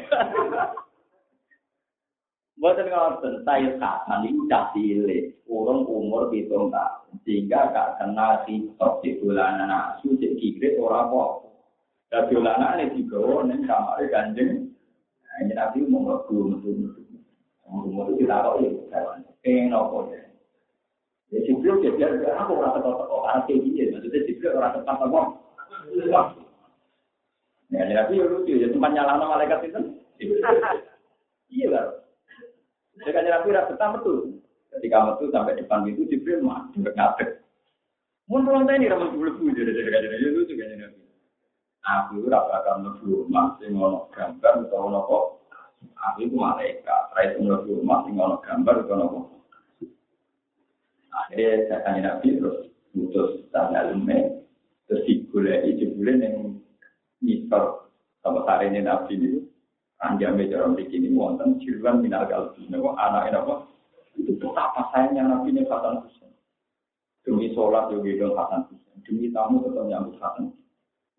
A: Buatan ngoten, saya kapan ini udah cilik, urung umur hitung tahun, sehingga gak kenal sitok di bulanan asu, di kikrit orang apa. Dan bulanan ini juga, ini kamar ganjeng. Nah, ini nanti mau ngebu, ngebu. Umur itu kita tahu ya, pengen apa ya. Ya Jibril ya biar biar aku kok kok arah kayak gini, maksudnya Jibril orang apa? Ya, Nabi ya lucu ya, cuma nyala malaikat itu. Iya lah. Jadi kan Nabi rasa betah betul. Ketika betul sampai depan itu Jibril juga ngapet. Mun pulang tadi ramen bulu jadi jadi jadi jadi lucu kan Nabi. Aku rasa akan mlebu rumah sing ono gambar utawa nopo. Aku itu malaikat, ra itu mlebu rumah sing ono gambar utawa nopo. Akhirnya saya tanya Nabi terus putus tanggal lume terus digulai jebule yang misal sama ini Nabi ini anjame cara begini wonten jiran minal kalbi nopo anak apa itu betapa sayangnya Nabi ini Hasan Husain demi sholat juga dong Hasan Husain demi tamu tetap nyambut Hasan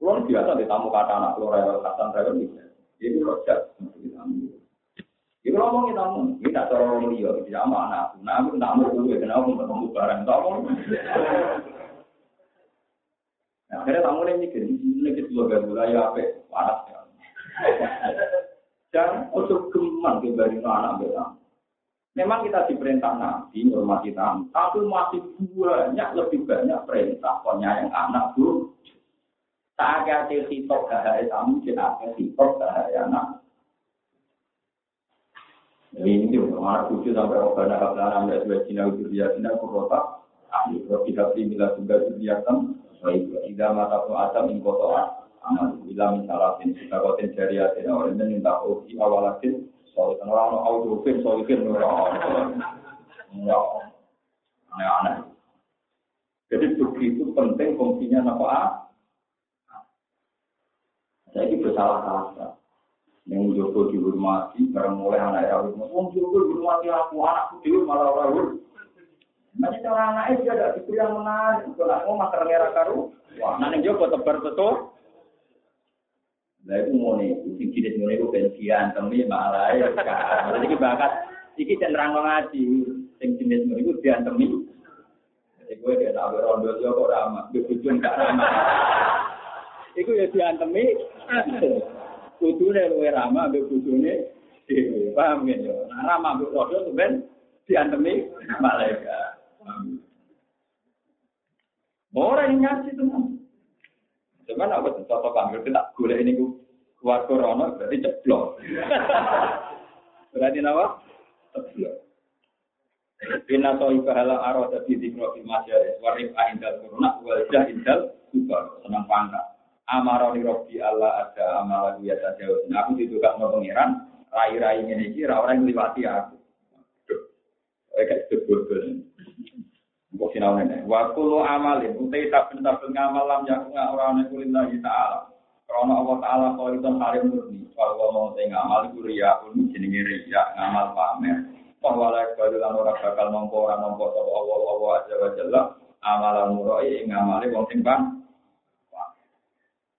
A: Kulon biasa di tamu kata anak keluar Hasan Raya gitu. Jadi rojak tamu. Iku ngomong kita ini tak cara orang dia, sama anak Nah aku tak mau gue, kenapa mau ketemu barang, tak mau. Nah, akhirnya tamu ini mikir, ini kedua gak ya apa, panas ya. Dan untuk gemang dibanding anak kita. Memang kita diperintah nabi, hormati tamu, tapi masih banyak, lebih banyak perintah penyayang anak bu. Tak ada hitok bahaya tamu, tidak ada hitok bahaya anak. Ini juga mana kucu sampai orang kablan ambil sebagai Cina itu dia Cina kurota. Ahli bila juga kegiatan, baik tidak mata pun ada mengkotoran. Amal bila misalnya kita kotin jariah tidak orang ini minta oki awalatin. Soalnya orang orang auto fin, soalnya fin orang. Ya, aneh-aneh. Jadi begitu penting fungsinya apa? Saya ini bersalah kata. Yang Joko dihormati, bareng mulai anak ya, Wong Joko dihormati aku, anakku dia malah orang Masih cara anaknya dia ada diberi yang menarik. Kalau aku mah terengera karu. Wah, nanti Joko tebar betul. Itu mau nih, sing jenis mau itu pensian, tapi malah ya. Jadi bakat, iki cenderang ngaji, sing jenis diantemi. Jadi gue dia tahu rondo dia kok ramah, gue tujuan gak ramah. Iku ya diantemi, kudune luwe ramah, gue kudune paham gitu. Nah ramah gue rondo ben diantemi malaikat. Orang yang ngaji tuh Cuman tuh contoh panggil kita gula ini gue keluar corona berarti ceplok. berarti apa? Ceplok. Bina soi pahala arah tapi di profil masyarakat warif indal corona wajah indal super senang pangkat. Amaroni Robi Allah ada amal biasa jauh. Aku diduga mau pangeran rai-rai ini kira orang yang liwati aku. Kayak sebut Mbok sinau nene. Wa kullu amalin utai saben-saben ngamal lam yakun ora ana kulillahi ta'ala. Karena Allah Ta'ala itu harim murni. Kalau mau tengah ngamal itu ria pun jenenge ria ngamal pamer. Bahwa lek baru lan ora bakal nompo ora nompo sapa Allah Allah aja wa jalla amalan murai ngamali wong sing bang.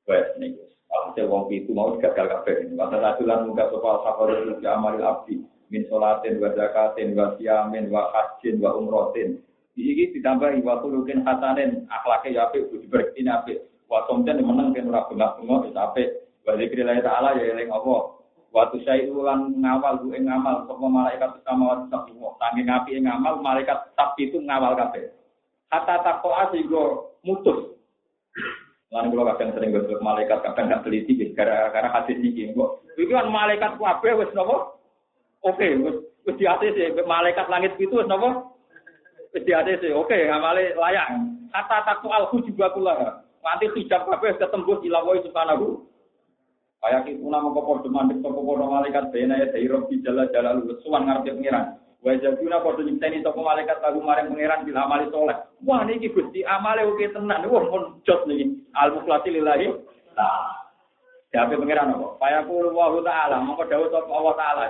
A: Wes niku. Alhasil wong itu mau gagal kabeh. Masa rasulan muka sapa safarul amal abdi min salatin wa zakatin wa siyamin wa hajjin wa umrotin Iki ditambah wa kulukin hasanin akhlake ya apik kudu berkini apik. Wa somten meneng ben ora bengak-bengok wis apik. Wa zikrillah taala ya eling apa. Wa tusai ulang ngawal ku ing ngamal sapa malaikat sama wa sabwa. Saking apike ngamal malaikat tab itu ngawal kabeh. Hatta taqwa sehingga mutus. Lan kula kadang sering gosok malaikat kadang gak teliti gara-gara hadis iki kok. Iki kan malaikat kabeh wis napa? Oke, wis wis atas malaikat langit itu wis napa? Ada sih, oke, ngamali layak. Kata takut alhu juga pula. Nanti hijab kabeh ketembus ilawai subhanahu. Kayak itu nama kopor demandek toko kono malaikat bena ya dari robi jala jala lu suan ngarep pengiran. Wajah guna kodo nyipteni toko malaikat lagu maring pengiran bila amali soleh. Wah ini gusti amale oke tenan. Wah pun jos nih. Al muflasi lillahi. Nah, siapa pengiran apa? Payaku wa ta'ala. Mongko dawuh Allah ta'ala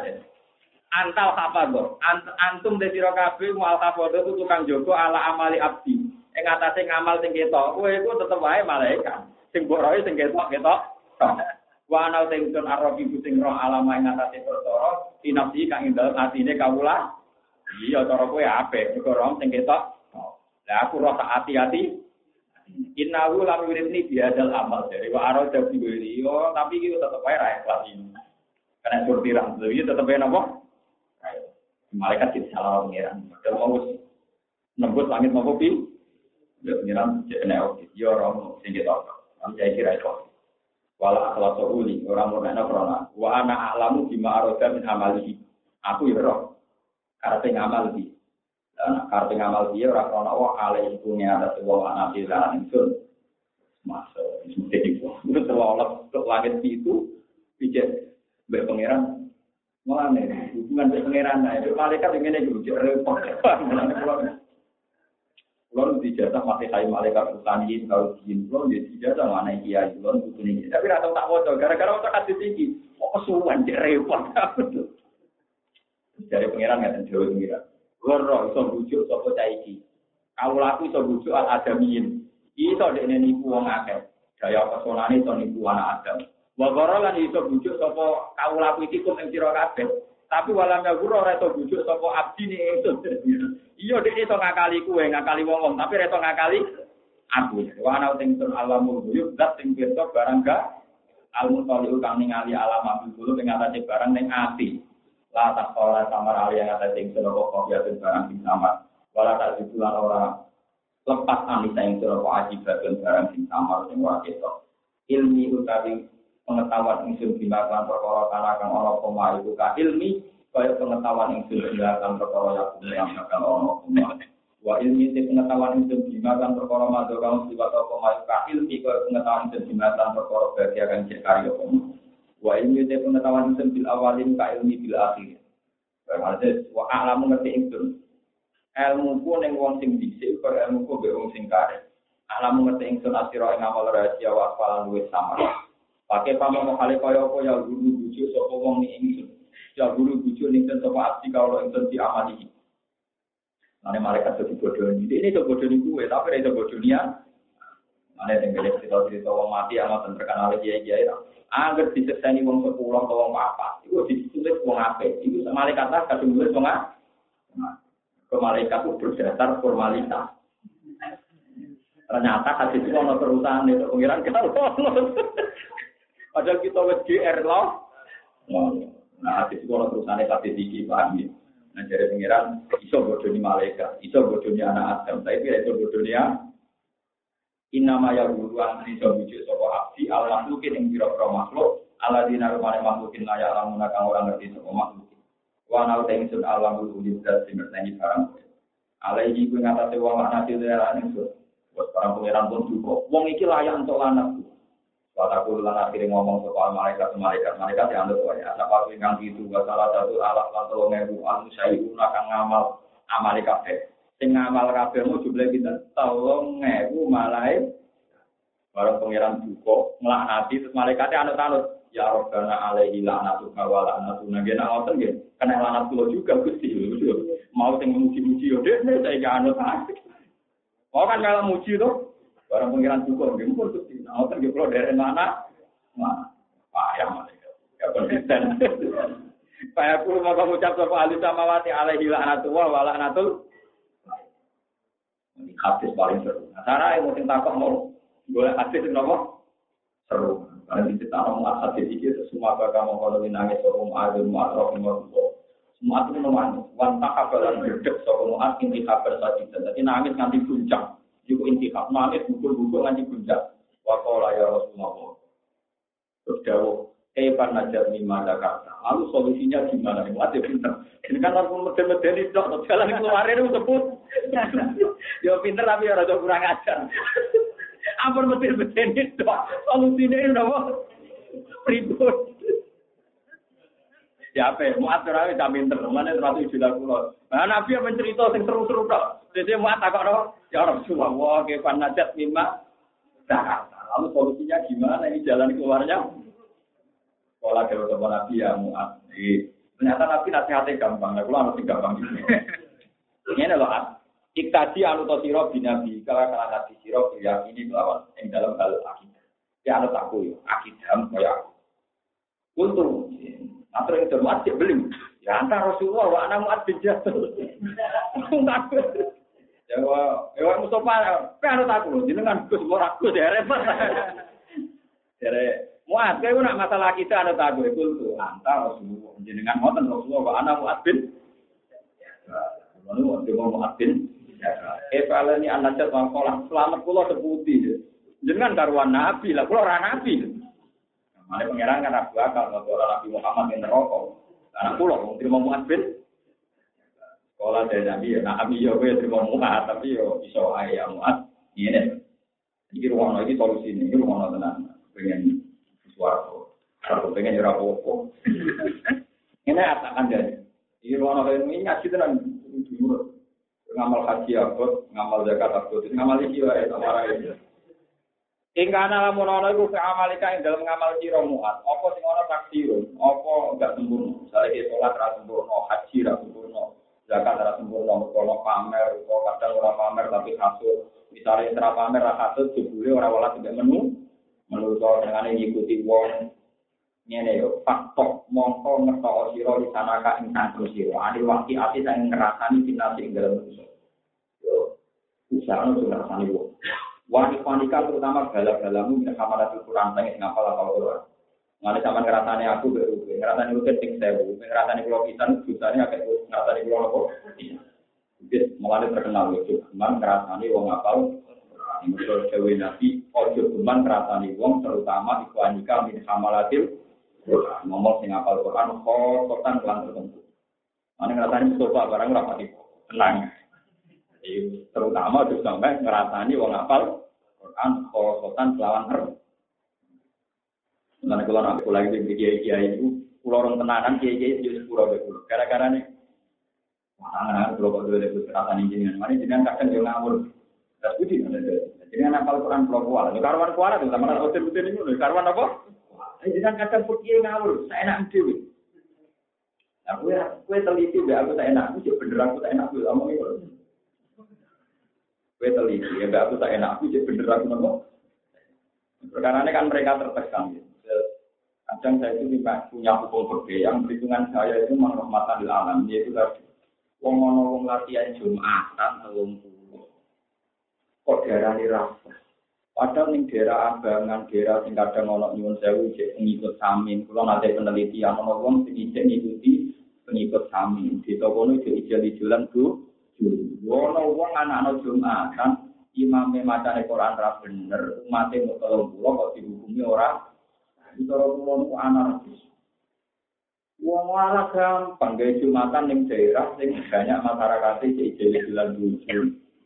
A: antal hafadho. Ant, antum de sira kabeh mual hafadho itu tukang jogo ala amali abdi. Ing atase ngamal sing ketok, kowe iku tetep wae malaikat. Sing mbok roe sing ketok ketok. Wa ana sing tun arabi sing roh alama ing atase perkara tinafsi kang ing dalem atine kawula. Iya cara kowe apik, mergo roh sing ketok. Lah aku roh tak hati-hati. Innahu lam yuridni biadal amal dari wa arada bi yo tapi iki tetep wae ra ikhlas ini. Karena surtiran, jadi tetep wae napa? Malaikat tidak salah pengiran. Kalau mau nembus langit mau kopi, ya pengiran jadi oke. Ya orang sing kita Kami saya kira itu. Wala akhlak uli orang mau nanya corona. Wa ana alamu bima aroda min amalihi. Aku ya roh. Karena ngamal di. Dan karena ngamal dia orang corona wah alai itu ada sebuah anak di dalam itu. Masuk. Ini itu terlalu langit itu. Bijak berpengiran Mulane hubungan dengan pangeran nah itu malaikat yang ini juga repot. Mulane kalau di jasa masih kayak malaikat utani kalau jin. Kalau di jasa mana kiai butuh ini tapi rata tak mau gara-gara otak kasih tinggi kok kesuwan jadi repot. Dari pangeran nggak tahu pangeran loro iso bujuk sopo caiki kalau laku iso bujuk al adamin iso dek nipu wong akeh. Daya pesonane iso nipu anak adam Wa lan iso bujuk sapa kawula iki kum ing sira kabeh. Tapi walam ya guru ora iso bujuk sapa abdi ni itu. Iya dek iso ngakali kuwe, ngakali wong-wong, tapi iso ngakali aku. Wa ana sing sun alamul ghuyub zat sing pirsa barang ga almun taliu kang ningali alam abdi dulu ing atase barang ning ati. La tak ora samar ali yang atase sing sira kok ya barang sing samar. Wala tak ditulan ora lepas anisa ing sira kok ajibat barang sing samar sing ora ketok. ilmi utawi pengetahuan ingsun bimakan perkara kana kang ana koma ka ilmi kaya pengetahuan ingsun bimakan perkara yang bakal ana koma. Wa ilmi te pengetahuan ingsun bimakan perkara madu kang sifat koma iku ka ilmi kaya pengetahuan ingsun bimakan perkara bagia kang cek koma. Wa ilmi te pengetahuan ingsun bil awalin ka ilmi bil akhir. Berarti wa alamu ngerti ingsun. Ilmu ku ning wong sing dhisik kaya ilmu ku wong sing karep. Alamu ngerti ingsun asira ing rahasia wa falan luwes sama Pakai pamong kali kaya apa ya guru bujuk sapa wong ni ingsun. Ya guru bujuk ning sapa abdi kalau ingsun diamali. Mane malaikat itu bodoh ini. Ini itu ini gue, tapi itu bodoh dia. Mana yang beli cerita-cerita wong mati amat terkenal kiai kiai. Angger disekseni wong sepuluh atau wong apa? Itu ditulis wong apa? Itu malaikat lah kasih nulis wong apa? Ke malaikat itu berdasar formalitas. Ternyata kasih itu ono perusahaan itu pengiran kita lolos. Padahal kita wis GR loh. Nah, hadis itu kalau terusannya satu tinggi, paham ya? Nah, jadi pengiran, iso bodohnya malaikat, iso bodohnya anak Adam, tapi tidak iso bodohnya Inama ya guru an iso bujuk sopo abdi Allah mungkin yang kira-kira makhluk Allah dina rumane makhlukin layak lamun kang orang ngerti sopo makhluk. Wa nau tengsun Allah guru ujidat sing ngerteni barang. Alaihi ku ngatasi wong lanang dilerane sun. Buat para pengiran pun juga. Wong iki layak untuk lanang. Wataku lan akhirnya ngomong soal malaikat malaikat malaikat yang ada ya. Apa ingkang itu salah satu alat lan tolong ewu anu sayuna kang ngamal amal kabeh. Sing ngamal kabeh mu jumlah kita tolong ewu malaikat. Barang pangeran duka nglaknati terus malaikatnya anut-anut. Ya Rabbana alaihi la'natu wa la'natu nggih nak ngoten nggih. Kena laknat kula juga Gusti. Mau sing muji-muji yo dene saya anut. Mau kan kalau muji tuh Barang pengiran juga, nggak mungkin tuh. Nah, kan kalau dari mana? Nah, payah malaikat. Ya konsisten. Pak aku mau kamu ucap sama samawati alaihi la'natullah wa la'natul. Ini hadis paling seru. Nah, cara yang mungkin takut mau boleh hadis apa? Seru. Karena di cerita orang hadis itu semua kakak mau kalau nangis sorum adil mu'atrof mu'atrof. Semua itu nomor wan takabalan berdek sorum mu'at inti kabar sajid. Jadi nangis nanti puncak. Juga intikaf, nangis bukul-bukul nganti gunjak. Wakola ya Rasulullah. Terus jauh, Evan najar mima Jakarta. Lalu solusinya gimana? Ada pinter. Ini kan orang meden-meden itu, jalan keluar itu sebut. Ya pinter tapi ya rada kurang ajar. Ampun meden-meden itu, solusinya itu apa? Ribut. Ya apa? Muat ora wis pinter, mana terus istilah kula. Nah, Nabi yang mencerita sing seru-seru tok. Jadi muat takok Ya Rasulullah, kefan najat mimma Jakarta. Lalu solusinya gimana? Ini jalan keluarnya? Sekolah dari teman Nabi ya muat. Ternyata Nabi nasihatnya gampang. Nah, kalau harus gampang gitu. Ini loh, Iktadi anu to siro binabi, kalau karena nabi siro ini melawan yang dalam hal akidah. Ya anu aku ya, akidah kaya aku. Untung, atau yang termuat dia beli. Ya antara Rasulullah, wa anak muat bin Jabal. Ya ya kan aku jenengan Gus ora Gus ya repot. Muat, kowe nak masalah kita tuh antar Rasulullah Muat bin. Mau Muat bin. Eh ini anak cat sekolah selamat pulau seputi. Jenengan karuan Nabi lah, pulau ora Nabi. Mana pangeran kan aku akal kalau Nabi Muhammad yang. Anak pulau terima Muat bin. Sekolah dari Nabi ya, nah Nabi ya gue terima muat, tapi yo iso ayam muat. Ini Ini ruang lagi solusi ini, ini ruang tenang. Pengen suaraku, aku pengen jurah popo. Ini apa anda? Ini ruang lagi ini ngaji tenan dulu. Ngamal haji aku, ngamal zakat aku, ngamal iki wae tamara ini. Hingga ana lamun ana iku fi amalika ing dalam ngamal sira muat. Apa sing ana taksirun, apa enggak sempurna. Misalnya salat ra sempurna, haji ra sempurna, zakat ora sempurna kalau pamer kalau kadang ora pamer tapi kasut misalnya ora pamer ora kasut jebule ora wala tidak menu. Menurut dengan ngikuti wong ngene yo faktor mongko ngerto sira di sana ka ing sira. Ade waktu ati sing ngrasani pinasi ing dalem manusa yo usaha nu ngrasani wong. Wanita terutama bala-balamu nek kamaratul Quran sing ngapal apa ora Mana sama ngerasani aku baru, ngerasani itu ting sewu, ngerasani pulau pisan, jutanya agak ngerasani pulau apa? Mungkin mulai terkenal itu, cuman ngerasani wong apal. Menurut Dewi Nabi, ojo geman ngerasani wong terutama ikhwanika min hamalatil. Ngomong sing apal Quran, khototan kelan tertentu. Mana ngerasani Mustafa barang rapati tenang. Jadi, terutama ojo sampai ngerasani wong apal Quran, khototan kelawan ter. Nanti kalau nak pulang di kiai kiai itu, pulau orang tenanan kiai kiai itu sepuluh betul. Gara-gara nih, mana kalau kau dulu lebih keratan ini dengan mana jangan kadang dia ngawur. Terus budi Jadi kan apal Quran pulau kuala. Ini karuan kuala tuh, sama hotel hotel ini, karuan apa? Jangan kadang kiai ngawur, saya enak dewi. Nah, kue, kue teliti, ya aku tak enak, aku bener aku tak enak, aku ngomong itu. Kue teliti, ya aku tak enak, aku bener aku ngomong. Karena kan mereka tertekan. Gitu. Kadang saya itu punya hukum berbeda perhitungan saya itu menghormatan di alam. Yaitu tadi, wong ono wong latihan Jumatan telung puluh. Kok diarani rasa? Padahal ning daerah Abangan, daerah sing kadang ono nyuwun sewu cek pengikut samin. Kalau nanti penelitian ono wong sing ijek ngikuti pengikut samin. Di toko itu ijel-ijelan tuh. Ono wong anak-anak Jumatan, imamnya macam Quran ra bener, mau telung puluh kok dihukumi orang Cara kula niku anarkis. Wong ora gampang gawe jumatan ning daerah sing banyak masyarakat jadi bulan lucu.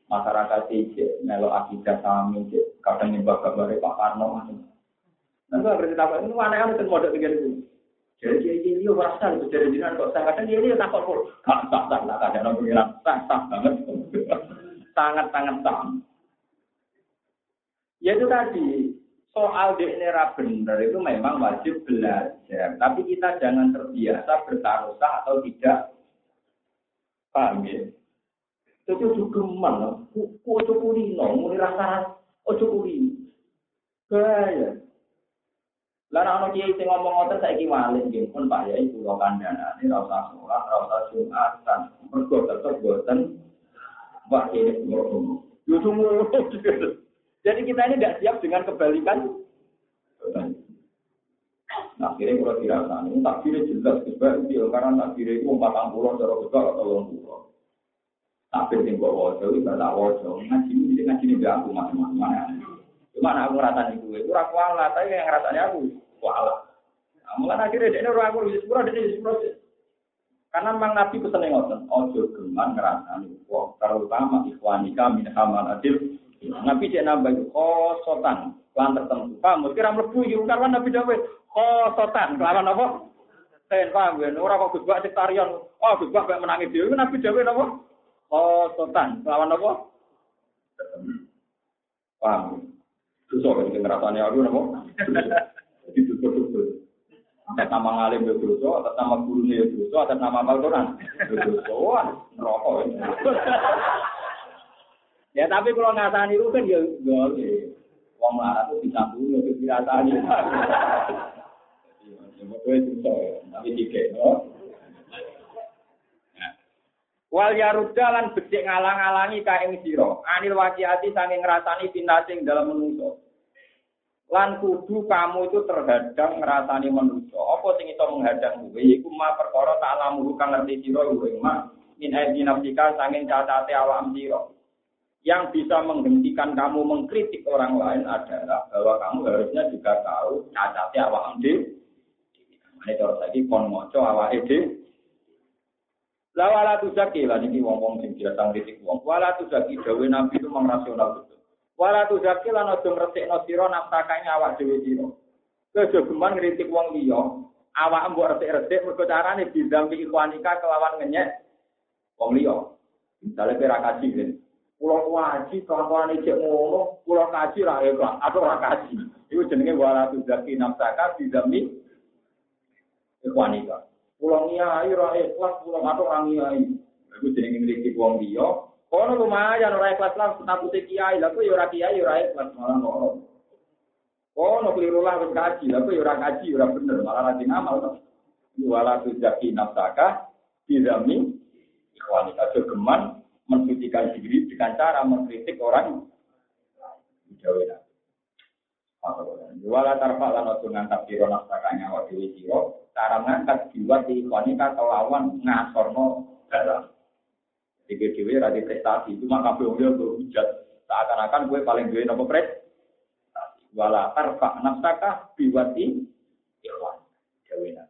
A: Masyarakat iki melo akidah sami kadang nyembah kabare Pak Karno. Nanti berarti tak ini mana yang itu model tiga ribu. Jadi ini itu jadi jinan kok saya kadang dia tak tak tak tak ada orang tak tak banget sangat sangat tak. Ya itu tadi soal DNA benar itu memang wajib belajar. Tapi kita jangan terbiasa bertaruhah atau tidak. Paham ya? Itu juga mana? Ojo kulino, mulai rasa ojo kulino. Gaya. Lalu anak kiai sing ngomong ngotot saya kiwalin nggih pun Pak Yai kula kandhane ra usah sholat, ra usah Jumatan. Mergo ini ngono. Jadi kita ini tidak siap dengan kebalikan. Nah, akhirnya kalau dirasani, takdirnya jelas sebab dia karena takdirnya itu empat puluh cara besar atau puluh. Tapi yang gue wajah itu gak wajah, ngaji ini jadi ngaji ini gak aku macam-macam. Cuma aku ngerasani gue, itu aku ala, tapi yang ngerasani aku, wala. Nah, mulai akhirnya dia ini orang aku lebih sepuluh, dia lebih. Karena memang Nabi pesan yang ngotot, ojo geman ngerasani, terutama ikhwanika min hamal adil, Nabi cek nambah khosotan lan tertentu. Paham? Mesti ra mlebu iki karwan Nabi dawuh khosotan lawan apa? Ten paham ya, ora kok Gus Bak sektarian. Oh, Bak mek menangi dhewe Nabi dawuh napa? Khosotan lawan apa? Paham? Susah kan ngerasane aku napa? Jadi betul-betul. Atas nama ngalim ya dosa, atas nama guru ya dosa, atas nama Al-Quran. Dosa, wah, neraka. Ya tapi kalau ngasani itu kan ya boleh. Wong marah itu bisa dulu ya dirasani. Ya mau itu tapi tiga no. Wal yarudalan becik ngalang-alangi kaing sira. Anil wajiati saking ngrasani pinasing dalam menungso. Lan kudu kamu itu terhadang ngrasani menungso. Apa sing iso menghadang kowe iku ma perkara tak lamu kang ngerti sira ing ma min aidi nafsika saking cacate awak sira yang bisa menghentikan kamu mengkritik orang lain adalah bahwa kamu harusnya juga tahu cacatnya awak ande. Ini cara lagi kon moco awak ede. Lawala tu zaki lah ini wong wong sing biasa kritik wong. Wala tu zaki dawe nabi itu mengrasional betul. Wala tu zaki lah nodo ngresik no siro naftakanya awak dewi siro. Kejogeman ngritik wong liya. Awak mbok resik-resik mergo carane bidampi ikhwanika kelawan ngenyek wong liya. Misalnya kaji kan. Pulau wajib kelakuan cek ngono, pulau kaji lah ikhlas, atau ora kaji. Itu jenenge wala tuzaki nafsaka bidami ikhwanika. Pulau ngiyai ra ikhlas, pulau atau orang ngiyai. Itu jenenge ngriki wong dia. Kono lumayan ora ikhlas lah status kiai, lha kok ya ora kiai ora ikhlas malah ngono. Kono keliru lah wis kaji, lha kok ya ora kaji ora bener, malah rajin amal. Wala tuzaki nafsaka bidami ikhwanika. Jogeman mensucikan diri dengan cara mengkritik orang Jawa Wala tarfa lan ojo ngangkat sira nafsakanya wa dewi sira, cara ngangkat jiwa di wanita kelawan ngasorno dalam. Jadi dewi radi prestasi, cuma kabeh wong yo hujat. Seakan-akan gue paling gue nopo pres. Wala tarfa nafsaka biwati ikhwan. Jawina.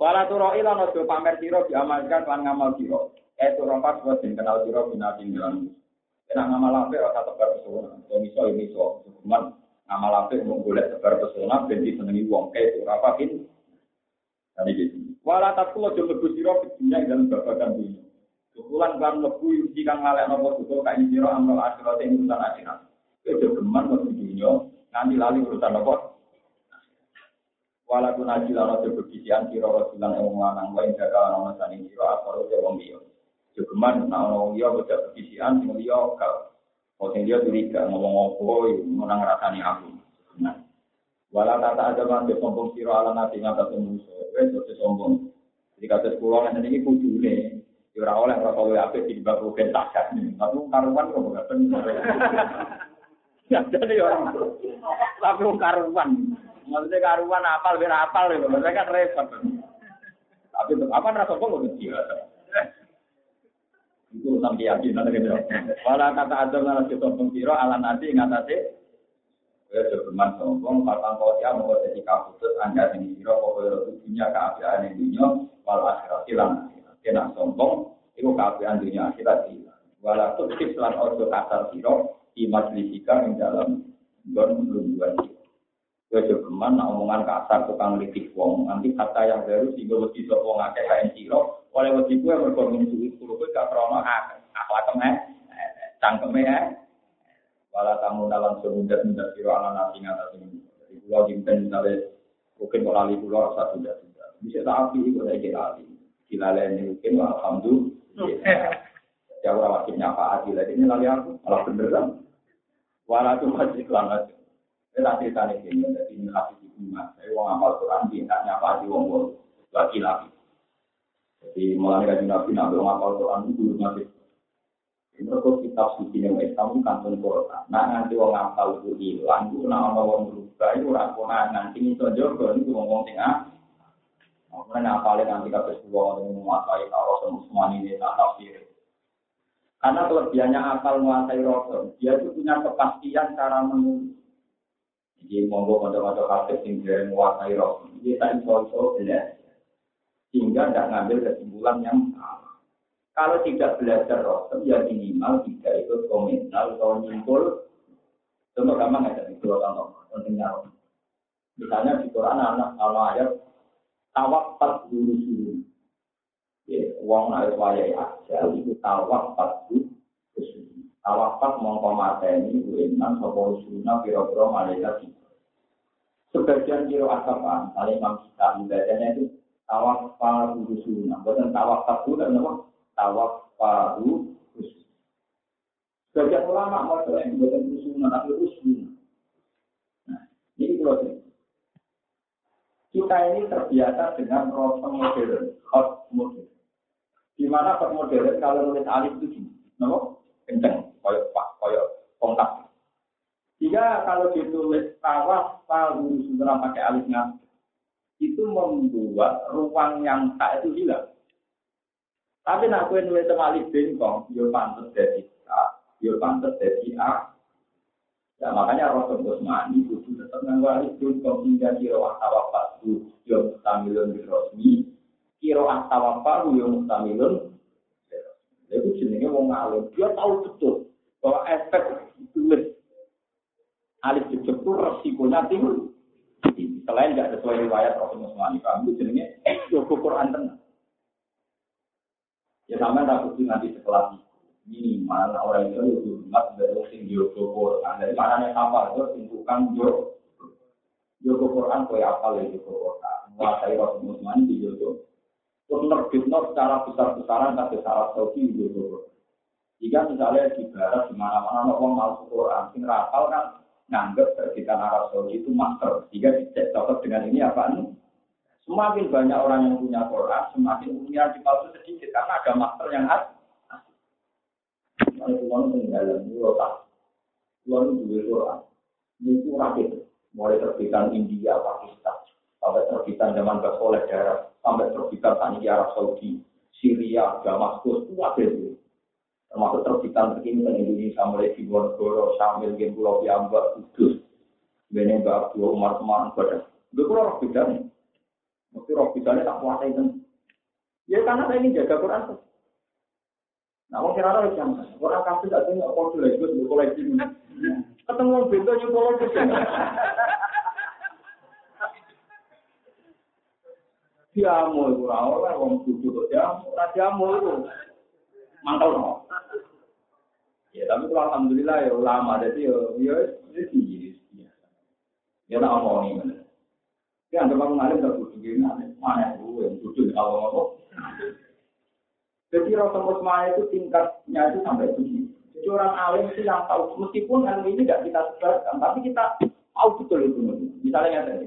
A: Wala turo ila nojo pamer siro diamalkan lan ngamal siro. Eh turo pas buat kenal siro binatin dalam. Kena ngamal apa rasa tebar pesona. Kalau miso ini so. Cuman ngamal apa mau boleh tebar pesona. Ben senengi wong. Eh turo apa ini. Tadi gitu. Wala tatkulo jo lebu siro dunia dalam babakan dunia. Ukulan kan lebu yuji kang ngalek nopo tutul kain siro amal akhirat yang urusan akhirat. Itu geman ke dunia. Nanti lali urusan nopo Walaupun naji lana sebegisian siro rasulan yang lanang wain jaga nama sani siro asal usia wong. Jogeman wong liya bocah begisian sing liya kau. Kau sing liya curiga ngomong apa menang rasani aku. Nah. Walau tata ada kan sombong siro ala nasi ngata musuh. Wes ojo sombong. Jadi kata sekolah nanti ini kudune. Ora oleh ora kowe apik di bab rugen takat. Tapi karuan kok gak bener. Ya jadi orang. Tapi karuan. Maksudnya karuan apal, biar apal ya. Maksudnya kan repot. Tapi apa rasa kok Itu urusan keyakinan gitu. Walau kata ada nara kita pengkiro ala nanti ngatasi. Ya sebeman sombong, patang kau ya mau jadi kaputus anda ini kiro pokoknya dunia keapian ini dunia walau akhirat hilang. Kena sombong, itu keapian dunia akhirat hilang. Walau tuh lan ojo kasar kiro di majlisika yang dalam gon belum dua Jogeman, nah omongan kasar tukang litik wong. Nanti kata yang baru gue wedi sopo ngake kain ciro. Oleh wedi gue berkomunikasi itu, gue gak krono akhlak eh, cangkeme ya. Walau tamu dalam semudah mudah ciro ala nasi ngata sini. Jadi pulau jimpen misalnya, mungkin kalau lali pulau rasa sudah sudah. Bisa tapi gue lagi lali. Gila ini mungkin, alhamdulillah. Ya orang wajib nyapa adil ini lali aku, malah beneran. Walau tuh masih kelangan kita cerita nih ini, jadi ini kasih di rumah. Saya uang amal Quran, tidak nyapa di uang bol, laki-laki. Jadi mulai dari nabi nabi uang amal Quran itu dulu masih. Ini kok kitab suci yang Islam kantong Quran. Nah nanti uang amal itu hilang, itu nama uang berubah itu orang Quran nanti itu juga itu ngomong tengah. Makanya apalagi nanti kata sebuah orang menguasai kalau semua ini tak tafsir. Karena kelebihannya akal menguasai Rasul, dia itu punya kepastian cara menulis. Jadi monggo kocok-kocok kafe sing dari menguasai roh. Jadi tak iso-iso. Sehingga tidak ngambil kesimpulan yang salah. Kalau tidak belajar roh, ya minimal tidak ikut komentar atau nyimpul. Contoh gampang aja di dua contoh pentingnya roh. Misalnya di Quran anak kalau ayat tawak pas dulu dulu. Ya, uang naik wayai aja itu tawak pas dulu Tawafat mongko mateni uenan sopo usuna piro-piro malaikat. Sebagian kiro asapan, kali imam kita ibadahnya itu tawafat usuna. Bukan tawafat itu dan apa? Tawafat. Sebagian ulama mau yang bukan usuna, tapi usuna. Nah, ini kalau kita ini terbiasa dengan proses modern, hot modern. Di mana hot modern kalau nulis alif itu gini, kenapa? Kenceng koyok pak, koyok kontak. Jika kalau ditulis tawaf palu sudah pakai alisnya, itu membuat ruang yang tak itu hilang. Tapi nak kue nulis sama alif bengkong, yo pantas dari A, yo pantas dari A. Ya makanya Rasul Usmani itu tetap nganggo alif bengkong hingga kiro tawaf palu yo mustamilun birosmi, kiro tawaf palu yo mustamilun. Itu jenenge wong alim, dia tahu betul bahwa efek tulis alif jejak itu resikonya tinggi. Selain tidak sesuai riwayat Rasulullah SAW, kami jenenge eh Joko Quran tenang. Ya sama tak bukti nanti setelah minimal orang itu lebih hormat dari sing Joko Quran. Dari mana yang apa itu sing Joko. Joko Quran kau apa lagi Joko Quran. Menguasai Rasulullah SAW di Joko. Nerbitno secara besar-besaran tapi syarat Saudi Quran. Jika misalnya di barat di mana-mana orang mau Quran, sing rapal kan nganggap terbitan Arab Saudi itu master. Jika dicek cocok dengan ini apa nih? Semakin banyak orang yang punya Quran, semakin punya di palsu sedikit karena ada master yang ada. Kalau Tuhan tinggalan, itu tak. Tuhan juga Quran. Itu rakit. Mulai terbitan India, Pakistan, sampai terbitan zaman Basoleh daerah, sampai terbitan tani Arab Saudi, Syria, Damaskus, itu ada itu. termasuk terbitan terkini di Indonesia mulai di Wonogoro, Sambil, Gen Pulau Piambak, Kudus, Bene Mbak Abdul Umar Semarang, Badan. Itu kurang roh bedanya. Mesti roh bedanya tak kuasa itu. Ya karena saya ingin jaga Quran. Nah, mau kira harus yang Quran kasih tak tengok kau lagi, gue koleksi. Ketemu beda juga koleksi. Diamu itu rawol lah, wong duduk diamu, diamu itu mangkal no. Ya tapi kalau alhamdulillah ya ulama jadi ya ya ini Ya tak omong ini. Ya anggap aku ngalim tak butuh gini, mana itu yang butuh kalau ngomong. Jadi rasa musma itu tingkatnya itu sampai begini. Jadi orang alim itu yang tahu, meskipun ilmu ini tidak kita sebarkan, tapi kita tahu betul itu. Misalnya yang tadi,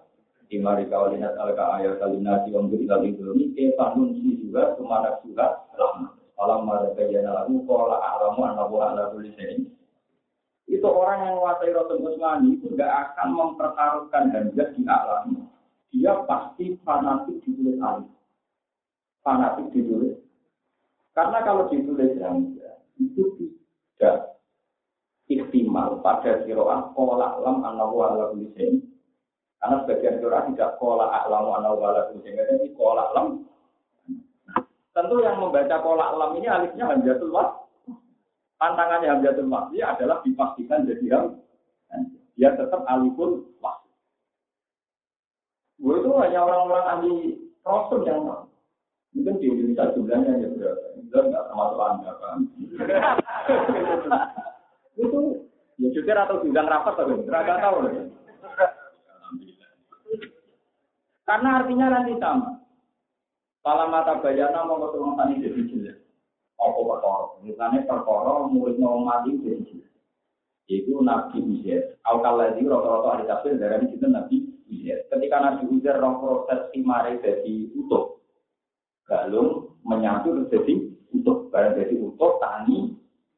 A: Imari kawalina talaka ayat kalinasi wong beri kali ini kepa nunsi juga ke mana juga rahmat. Alam mereka jana lagu kola alamu anabu ala tulisin. Itu orang yang menguasai Rasul Usmani itu tidak akan mempertaruhkan hajat di alam. Dia pasti fanatik ditulis alim. Fanatik ditulis. Karena kalau ditulis hamzah itu tidak ikhtimal pada kiroah kola alam anabu ala tulisin karena sebagian surah tidak kola alam anau wala sehingga ini kola alam. Tentu yang membaca kola alam ini alifnya hamzatul was. Tantangannya hamzatul was dia adalah dipastikan jadi yang dia tetap alifun was. Gue itu hanya orang-orang ahli rasul yang tahu. Mungkin di Indonesia jumlahnya ya berapa? Jumlah nggak termasuk anda kan? itu ya jujur atau bidang rapat tapi nggak tahu. Karena artinya nanti sama. Kalau mata bayana mau ketemu tani jadi jelas. Apa perkara? Misalnya perkara murid mau mati jadi jelas. Itu Nabi Uzair. Al-Kaladi rata-rata ada tafsir dari itu Nabi Uzair. Ketika Nabi Uzair roh proses imare jadi utuh. Galung menyatu jadi utuh. Barang jadi utuh, tani,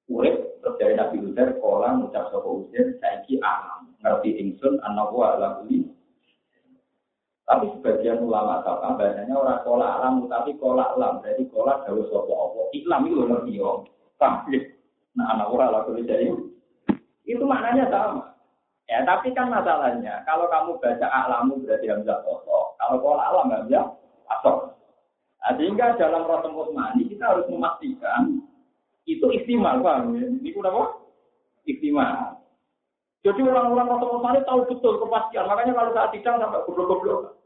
A: urip, terus dari Nabi Uzair, kolam, ucap sopo Uzair, saiki alam. Ngerti ingsun, anak wa ala tapi sebagian ulama kata bahasanya orang kolak alam, tapi kolak alam. Jadi kolak jauh sopo opo. Islam itu ngerti yo. Nah anak orang lalu jadi itu maknanya sama. Ya, tapi kan masalahnya, kalau kamu baca alamu berarti hamzah kosong. Kalau kolak alam hamzah asal. Nah, sehingga dalam Rasul Utsmani kita harus memastikan itu istimal, paham ya? Ini apa? Istimal. Jadi orang-orang Rasul Utsmani tahu betul kepastian. Makanya kalau saat sidang sampai goblok-goblok.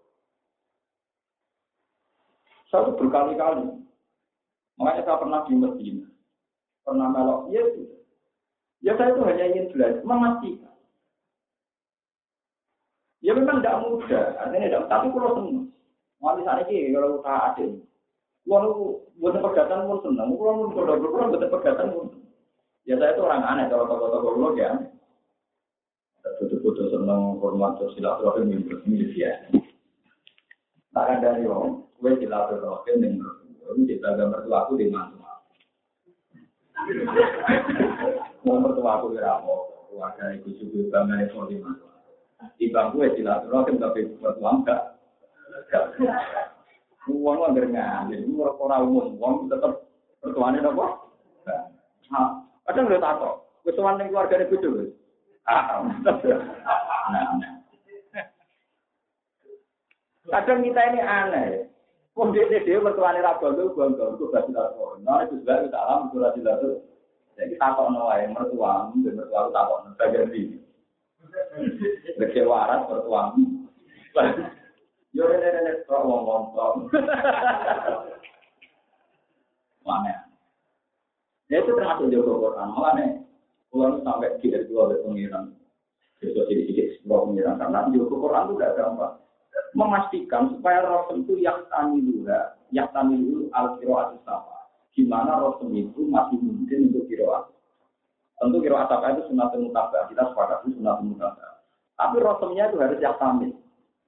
A: Saya berkali-kali. Makanya saya pernah di Medina. Pernah melok. Ya, ya saya itu hanya ingin belajar, memastikan. Ya memang tidak mudah, artinya tidak, tapi kalau senang. Wali saat ini kalau usaha ada. Kalau buat pegatan pun senang, kalau buat pegatan pun. Ya saya itu orang aneh kalau toko-toko lo ya. Foto-foto senang hormat silaturahim ini dia. Tak ada yang gue silaturahim yang berkumpul, kita gambar tua aku di mana? Mau mertua aku kira apa? Keluarga ibu juga bangga itu di mana? Di bangku ya silaturahim tapi mertua enggak. Uang lah jadi orang umum, uang tetap mertuanya apa? Nah, kadang udah tato, kesuwan yang keluarga ibu juga. Ah, nah, Kadang kita ini aneh. Wong dia dia mertuane ra bondo bondo itu berarti ra bondo. Nah itu juga kita alam itu ra jelas. Jadi takok no wae mertua, ben mertua takok no bagian di. Lek waras mertua. Yo rene rene kok wong wong kok. Mana? Ya itu termasuk Joko Quran. Makanya, kalau sampai kita dua oleh pengiran, besok jadi sebuah pengiran. Karena Joko Quran itu udah gampang memastikan supaya Rasul itu yang tamiluha, yang tamilu al kiroat sama. Gimana Rasul itu masih mungkin untuk kiroah. Tentu kiroah apa itu sunatun mutabah. Kita sepakat itu sunatun mutabah. Tapi Rasulnya itu harus yang tamil.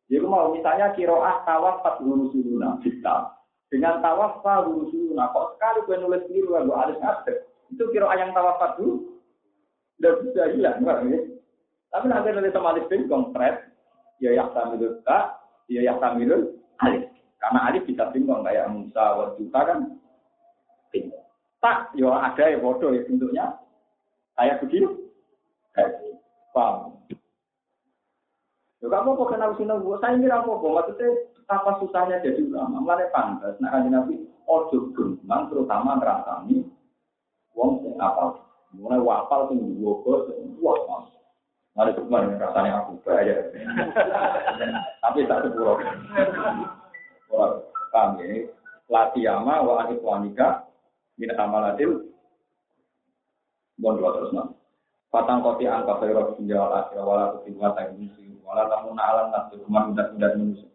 A: Jadi mau misalnya kiroah tawaf pas suluna kita dengan tawaf pas suluna. Kok sekali gue nulis sendiri gue harus ngadep. Itu kiroah yang tawaf dulu. Udah bisa hilang, ya. Tapi nanti nulis sama alif bin konkret, ya yang tamilul tak, ya yang tamilul alif. Karena alif bisa bingung kayak Musa wa Juta kan. Tak, ya ada ya bodoh ya bentuknya. Kayak begini. Kayak paham. Ya kamu apa kenal sini gue? Saya ini apa apa? Maksudnya apa susahnya jadi ulama? Mulai pantas. Nah kan nabi ojo gemang terutama ngerasani wong sing apal. Mulai wapal sing dua bos, wah Mulai gemang rasanya aku bayar. Tapi tak sepuluh. Wah, paham ya? Latiyama wa anif wanika min amalatil Bon dua terus nang. Patang kopi angka dunia wal akhirah wala tutimwa ta'inisi wala tamun alam nafsu kuman udat-udat manusia.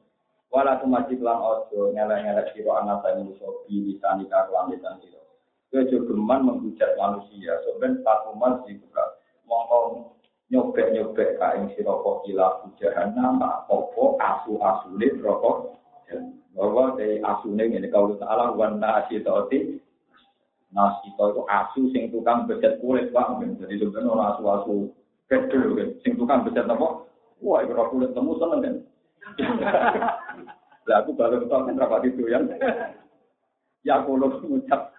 A: Wala tumajib lang ojo ngelek-ngelek siro anak saya manusia bisa nikah kelam dan siro. Kejogeman menghujat manusia. Soben patuman dibuka. Mongko nyobek-nyobek kain siro kok gila hujahan nama opo asu-asune rokok. Bahwa dari asune ini kalau ta'ala wana asyidoti Nah, kita itu asu sing tukang becat kulit, Pak. Jadi sebenarnya orang asu-asu kecil, sing tukang becat apa? Wah, itu kulit temu seneng kan. Lah aku baru tahu kan rapat itu yang ya kulo ngucap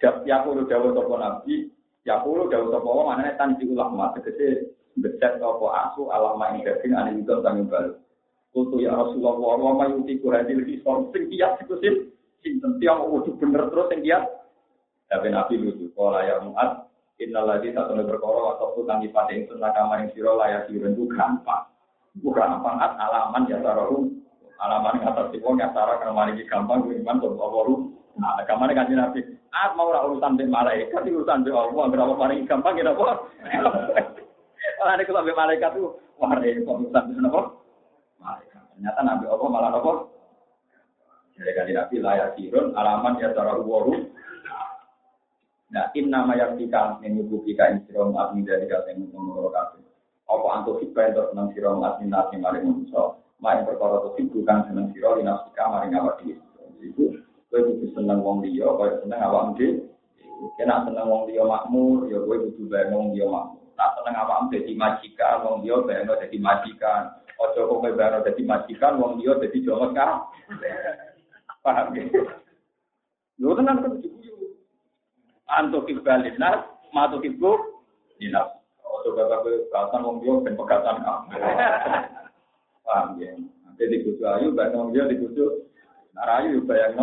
A: ya kulo jauh toko nabi, ya kulo jauh toko wong mana tanji ulama tegese becat toko asu alama ing daging ane itu kami baru. Kutu ya Rasulullah, wa ma yuti ku hadil hisor sing kias iku sing sinten tiang kudu bener terus sing kias. Tapi Nabi lucu, kalau ya muat, Innal ladzi satu perkara atau kang ipate ing sunah kama ing sira layak siren ku gampang. Ku gampang at alaman ya taruh alaman yang atas wong ya taruh kang mari gampang ku iman apa Nah, kamane kan Nabi, ah mau ora urusan dengan malaikat, urusan dengan Allah, berapa paling gampang ya apa? Ora nek sampai malaikat tuh, wah repot urusan dengan apa? Malaikat. Ternyata Nabi Allah malah apa? Jadi kan Nabi layak sirun alaman ya taruh waru Nah, in nama yang kita menyuguhi kain siro muat dari kata yang mengurut kabeh. Apa antuk hibah yang senang siro muat nasi maring manusia. Main perkara itu bukan senang siro dinasika maring awak dhewe. Iku kowe kudu seneng wong liya kaya seneng awak dhewe. Kena seneng wong liya makmur, ya kowe kudu bayang wong liya makmur. Nah, seneng awak dadi majikan, wong liya bayang dadi majikan. Ojo kok kowe bayang dadi majikan, wong liya dadi jongos kan. Paham ya? Lho tenan kan antuk ibalin nas, matuk ibu dinas. Ojo bapak pegatan wong dia ben pegatan kamu. Paham ya? Nanti di kudu ayu, bayang wong dia di kudu narayu, bayang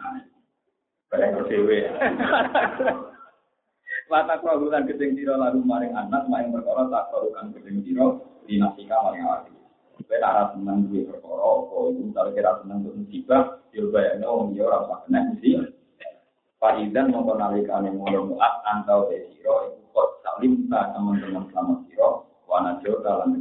A: no dewe. Wata kuagulan gedeng siro lalu maring anak, maring perkara tak kuagulan gedeng siro, dinasika maring awati. Kowe ora seneng duwe perkara apa iku misalnya kira seneng untuk musibah, yo bayangno wong dia ora usah kena mesti Faidan mongko nalikane mulo muat antau desiro iku kok salim ta teman-teman selamat siro wana jota lan